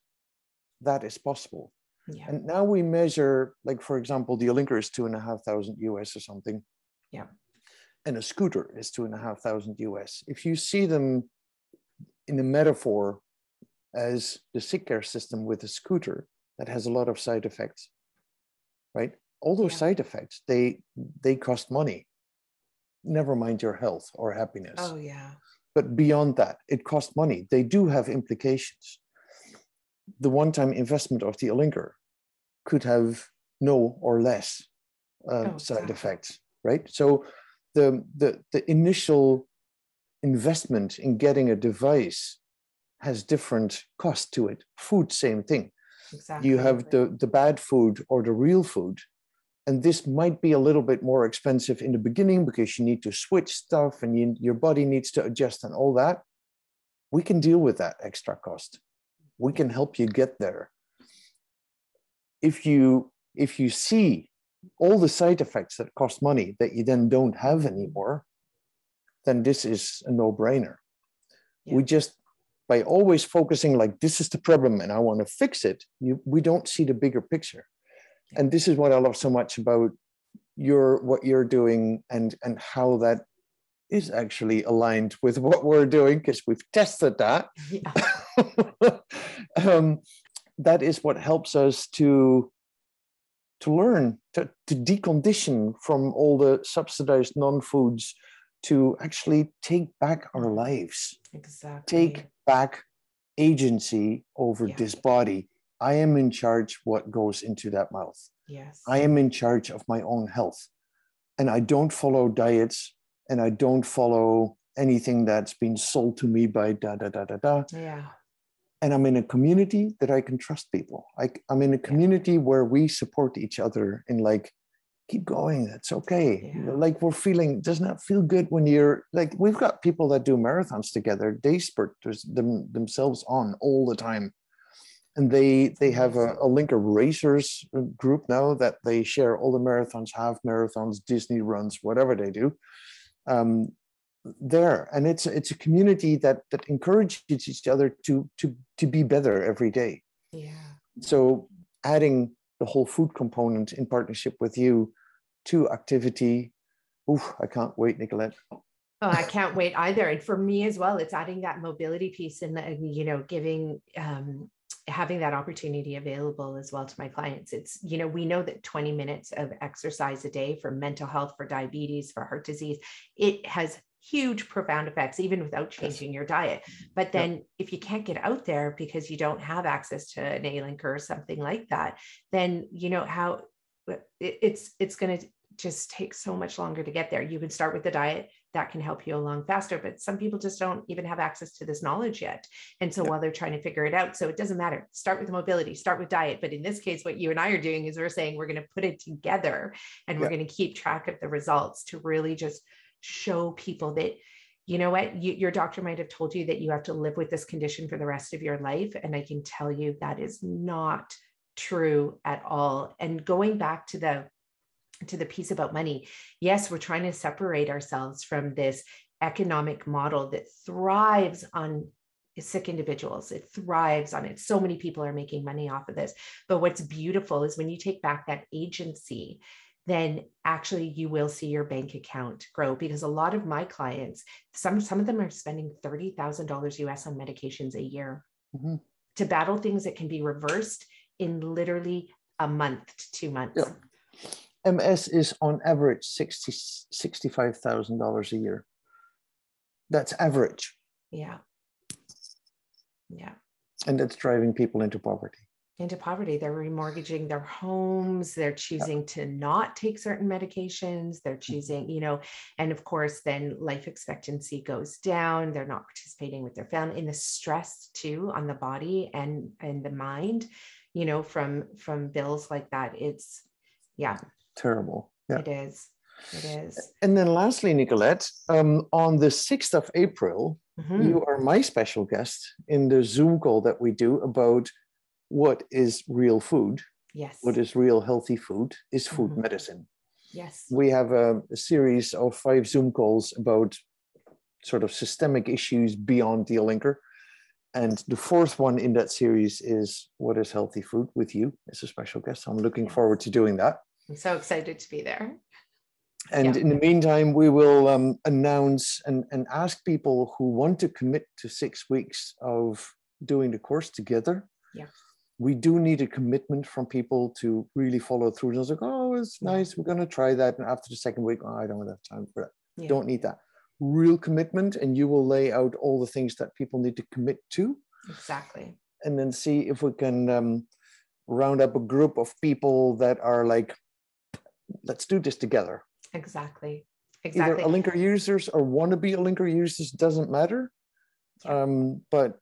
that is possible yeah. And now we measure, like for example, the Alinker is two and a half thousand US or something. Yeah. And a scooter is two and a half thousand US. If you see them in the metaphor as the sick care system with a scooter that has a lot of side effects, right? All those yeah. side effects, they they cost money. Never mind your health or happiness. Oh yeah. But beyond that, it costs money. They do have implications the one-time investment of the Alinker could have no or less uh, oh, side effects, right? So the, the, the initial investment in getting a device has different cost to it. Food, same thing. Exactly. You have the, the bad food or the real food. And this might be a little bit more expensive in the beginning because you need to switch stuff and you, your body needs to adjust and all that. We can deal with that extra cost we can help you get there if you if you see all the side effects that cost money that you then don't have anymore then this is a no-brainer yeah. we just by always focusing like this is the problem and i want to fix it you, we don't see the bigger picture yeah. and this is what i love so much about your what you're doing and and how that is actually aligned with what we're doing because we've tested that. Yeah. um, that is what helps us to to learn to, to decondition from all the subsidized non-foods to actually take back our lives exactly take back agency over yeah. this body i am in charge what goes into that mouth yes i am in charge of my own health and i don't follow diets and I don't follow anything that's been sold to me by da da da da da. Yeah. And I'm in a community that I can trust people. I, I'm in a community where we support each other and like, keep going. That's okay. Yeah. Like we're feeling, doesn't that feel good when you're like, we've got people that do marathons together. They spurt them, themselves on all the time. And they they have a, a Linker Racers group now that they share all the marathons, half marathons, Disney runs, whatever they do um, there. And it's it's a community that that encourages each other to to to be better every day. Yeah. So adding the whole food component in partnership with you to activity Oof, i can't wait nicolette. Oh, I can't wait either. And for me as well, it's adding that mobility piece and, you know, giving um, having that opportunity available as well to my clients. It's you know we know that 20 minutes of exercise a day for mental health for diabetes for heart disease it has huge profound effects even without changing your diet but then yep. if you can't get out there because you don't have access to an a-link or something like that then you know how uh, it's it's going to just take so much longer to get there you can start with the diet that can help you along faster. But some people just don't even have access to this knowledge yet. And so yeah. while they're trying to figure it out, so it doesn't matter. Start with mobility, start with diet. But in this case, what you and I are doing is we're saying we're going to put it together and yeah. we're going to keep track of the results to really just show people that you know what you, your doctor might have told you that you have to live with this condition for the rest of your life and i can tell you that is not true at all and going back to the to the piece about money, yes, we're trying to separate ourselves from this economic model that thrives on sick individuals. It thrives on it. So many people are making money off of this. But what's beautiful is when you take back that agency, then actually you will see your bank account grow because a lot of my clients, some, some of them are spending $30,000 US on medications a year mm-hmm. to battle things that can be reversed in literally a month to two months. Yeah. MS is on average 60, $65,000 a year. That's average. Yeah. Yeah. And that's driving people into poverty. Into poverty. They're remortgaging their homes. They're choosing to not take certain medications. They're mm-hmm. choosing, you know, and of course, then life expectancy goes down. They're not participating with their family in the stress too on the body and and the mind, you know, from from bills like that. It's yeah terrible. Yeah. It is. It is. And then lastly, Nicolette, um, on the 6th of April, Mhm. you are my special guest in the Zoom call that we do about what is real food, Yes. what is real healthy food, is food Mhm. medicine. yes. We have a, a series of five Zoom calls about sort of systemic issues beyond the linker. And the fourth one in that series is what is healthy food with you as a special guest. I'm looking Yes. forward to doing that. I'm so excited to be there. And Yeah. in the meantime, we will um, announce and, and ask people who want to commit to six weeks of doing the course together. Yeah. We do need a commitment from people to really follow through. It's like, oh, it's nice. We're going to try that. And after the second week, oh, I don't have time for that. Yeah. Don't need that. Real commitment. And you will lay out all the things that people need to commit to Exactly. and then see if we can um, round up a group of people that are like, let's do this together Exactly. either Exactly. Alinker users or want to be Alinker users doesn't matter um, but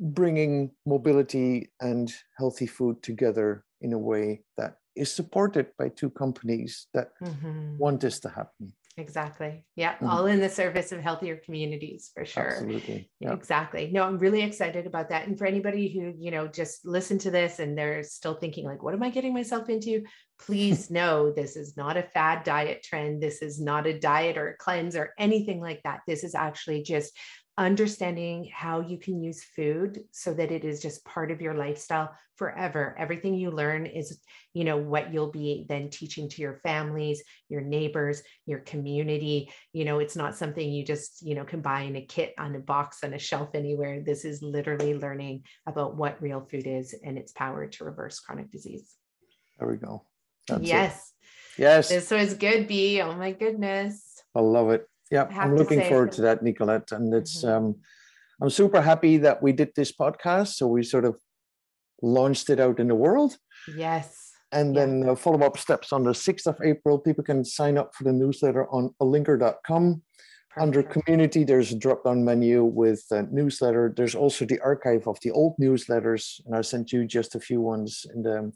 bringing mobility and healthy food together in a way that is supported by two companies that Mhm. want this to happen Exactly. Yeah. Mhm. All in the service of healthier communities for sure. absolutely yeah Exactly. No, I'm really excited about that. And for anybody who, you know, just listen to this and they're still thinking, like, what am I getting myself into? Please know this is not a fad diet trend. This is not a diet or a cleanse or anything like that. This is actually just understanding how you can use food so that it is just part of your lifestyle forever. Everything you learn is, you know, what you'll be then teaching to your families, your neighbors, your community. You know, it's not something you just, you know, can buy in a kit on a box on a shelf anywhere. This is literally learning about what real food is and its power to reverse chronic disease. there we go That's it. yes. yes This was good, Bee. Oh my goodness. i love it yeah i'm looking say- forward to that nicolette and it's Mhm. um, i'm super happy that we did this podcast so we sort of launched it out in the world Yes. And Yeah. then uh, follow up steps on the 6th of April. People can sign up for the newsletter on alinker.com. Under community, there's a drop down menu with newsletter. There's also the archive of the old newsletters. And I sent you just a few ones in the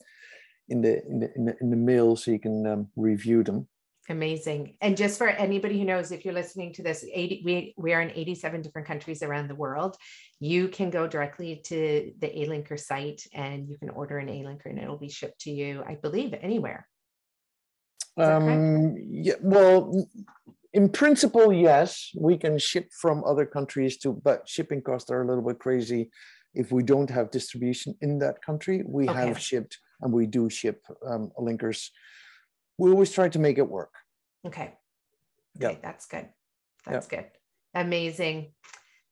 in the in the in the, in the mail so you can um, review them. Amazing. And just for anybody who knows, if you're listening to this, 80, we, we are in 87 different countries around the world. You can go directly to the Alinker site and you can order an Alinker and it'll be shipped to you, I believe, anywhere. Is that correct? Um, yeah, well, in principle, yes, we can ship from other countries to, but shipping costs are a little bit crazy. If we don't have distribution in that country, we Okay. have shipped and we do ship um, linkers. We always try to make it work. Okay. Yeah. Okay, that's good. That's good. Amazing.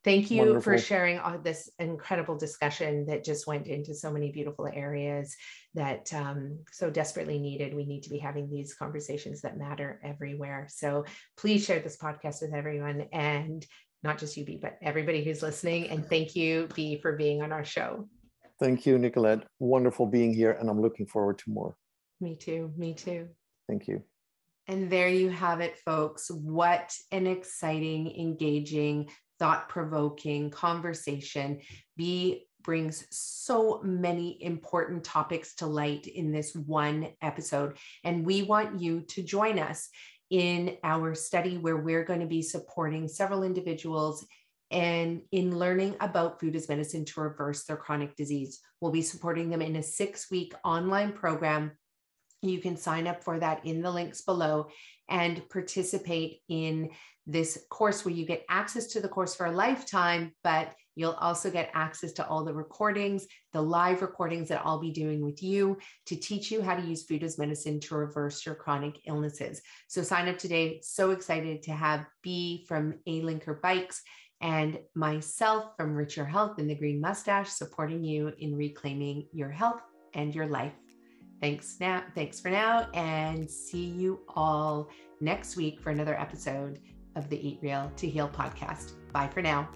Thank you for sharing all this incredible discussion that just went into so many beautiful areas that um, so desperately needed. We need to be having these conversations that matter everywhere. So please share this podcast with everyone and not just you, Bee, but everybody who's listening. And thank you, Bee, for being on our show. Thank you, Nicolette. Wonderful being here, and I'm looking forward to more. Me too. Me too. Thank you. And there you have it, folks. What an exciting, engaging, thought provoking conversation. Bee brings so many important topics to light in this one episode. And we want you to join us in our study where we're going to be supporting several individuals and in learning about food as medicine to reverse their chronic disease. We'll be supporting them in a six week online program you can sign up for that in the links below and participate in this course where you get access to the course for a lifetime, but you'll also get access to all the recordings, the live recordings that I'll be doing with you to teach you how to use food as medicine to reverse your chronic illnesses. So sign up today. So excited to have Bee from Alinker Bikes and myself from Richer Health and the Green Mustache supporting you in reclaiming your health and your life. Thanks now. Thanks for now, and see you all next week for another episode of the Eat Real to Heal podcast. Bye for now.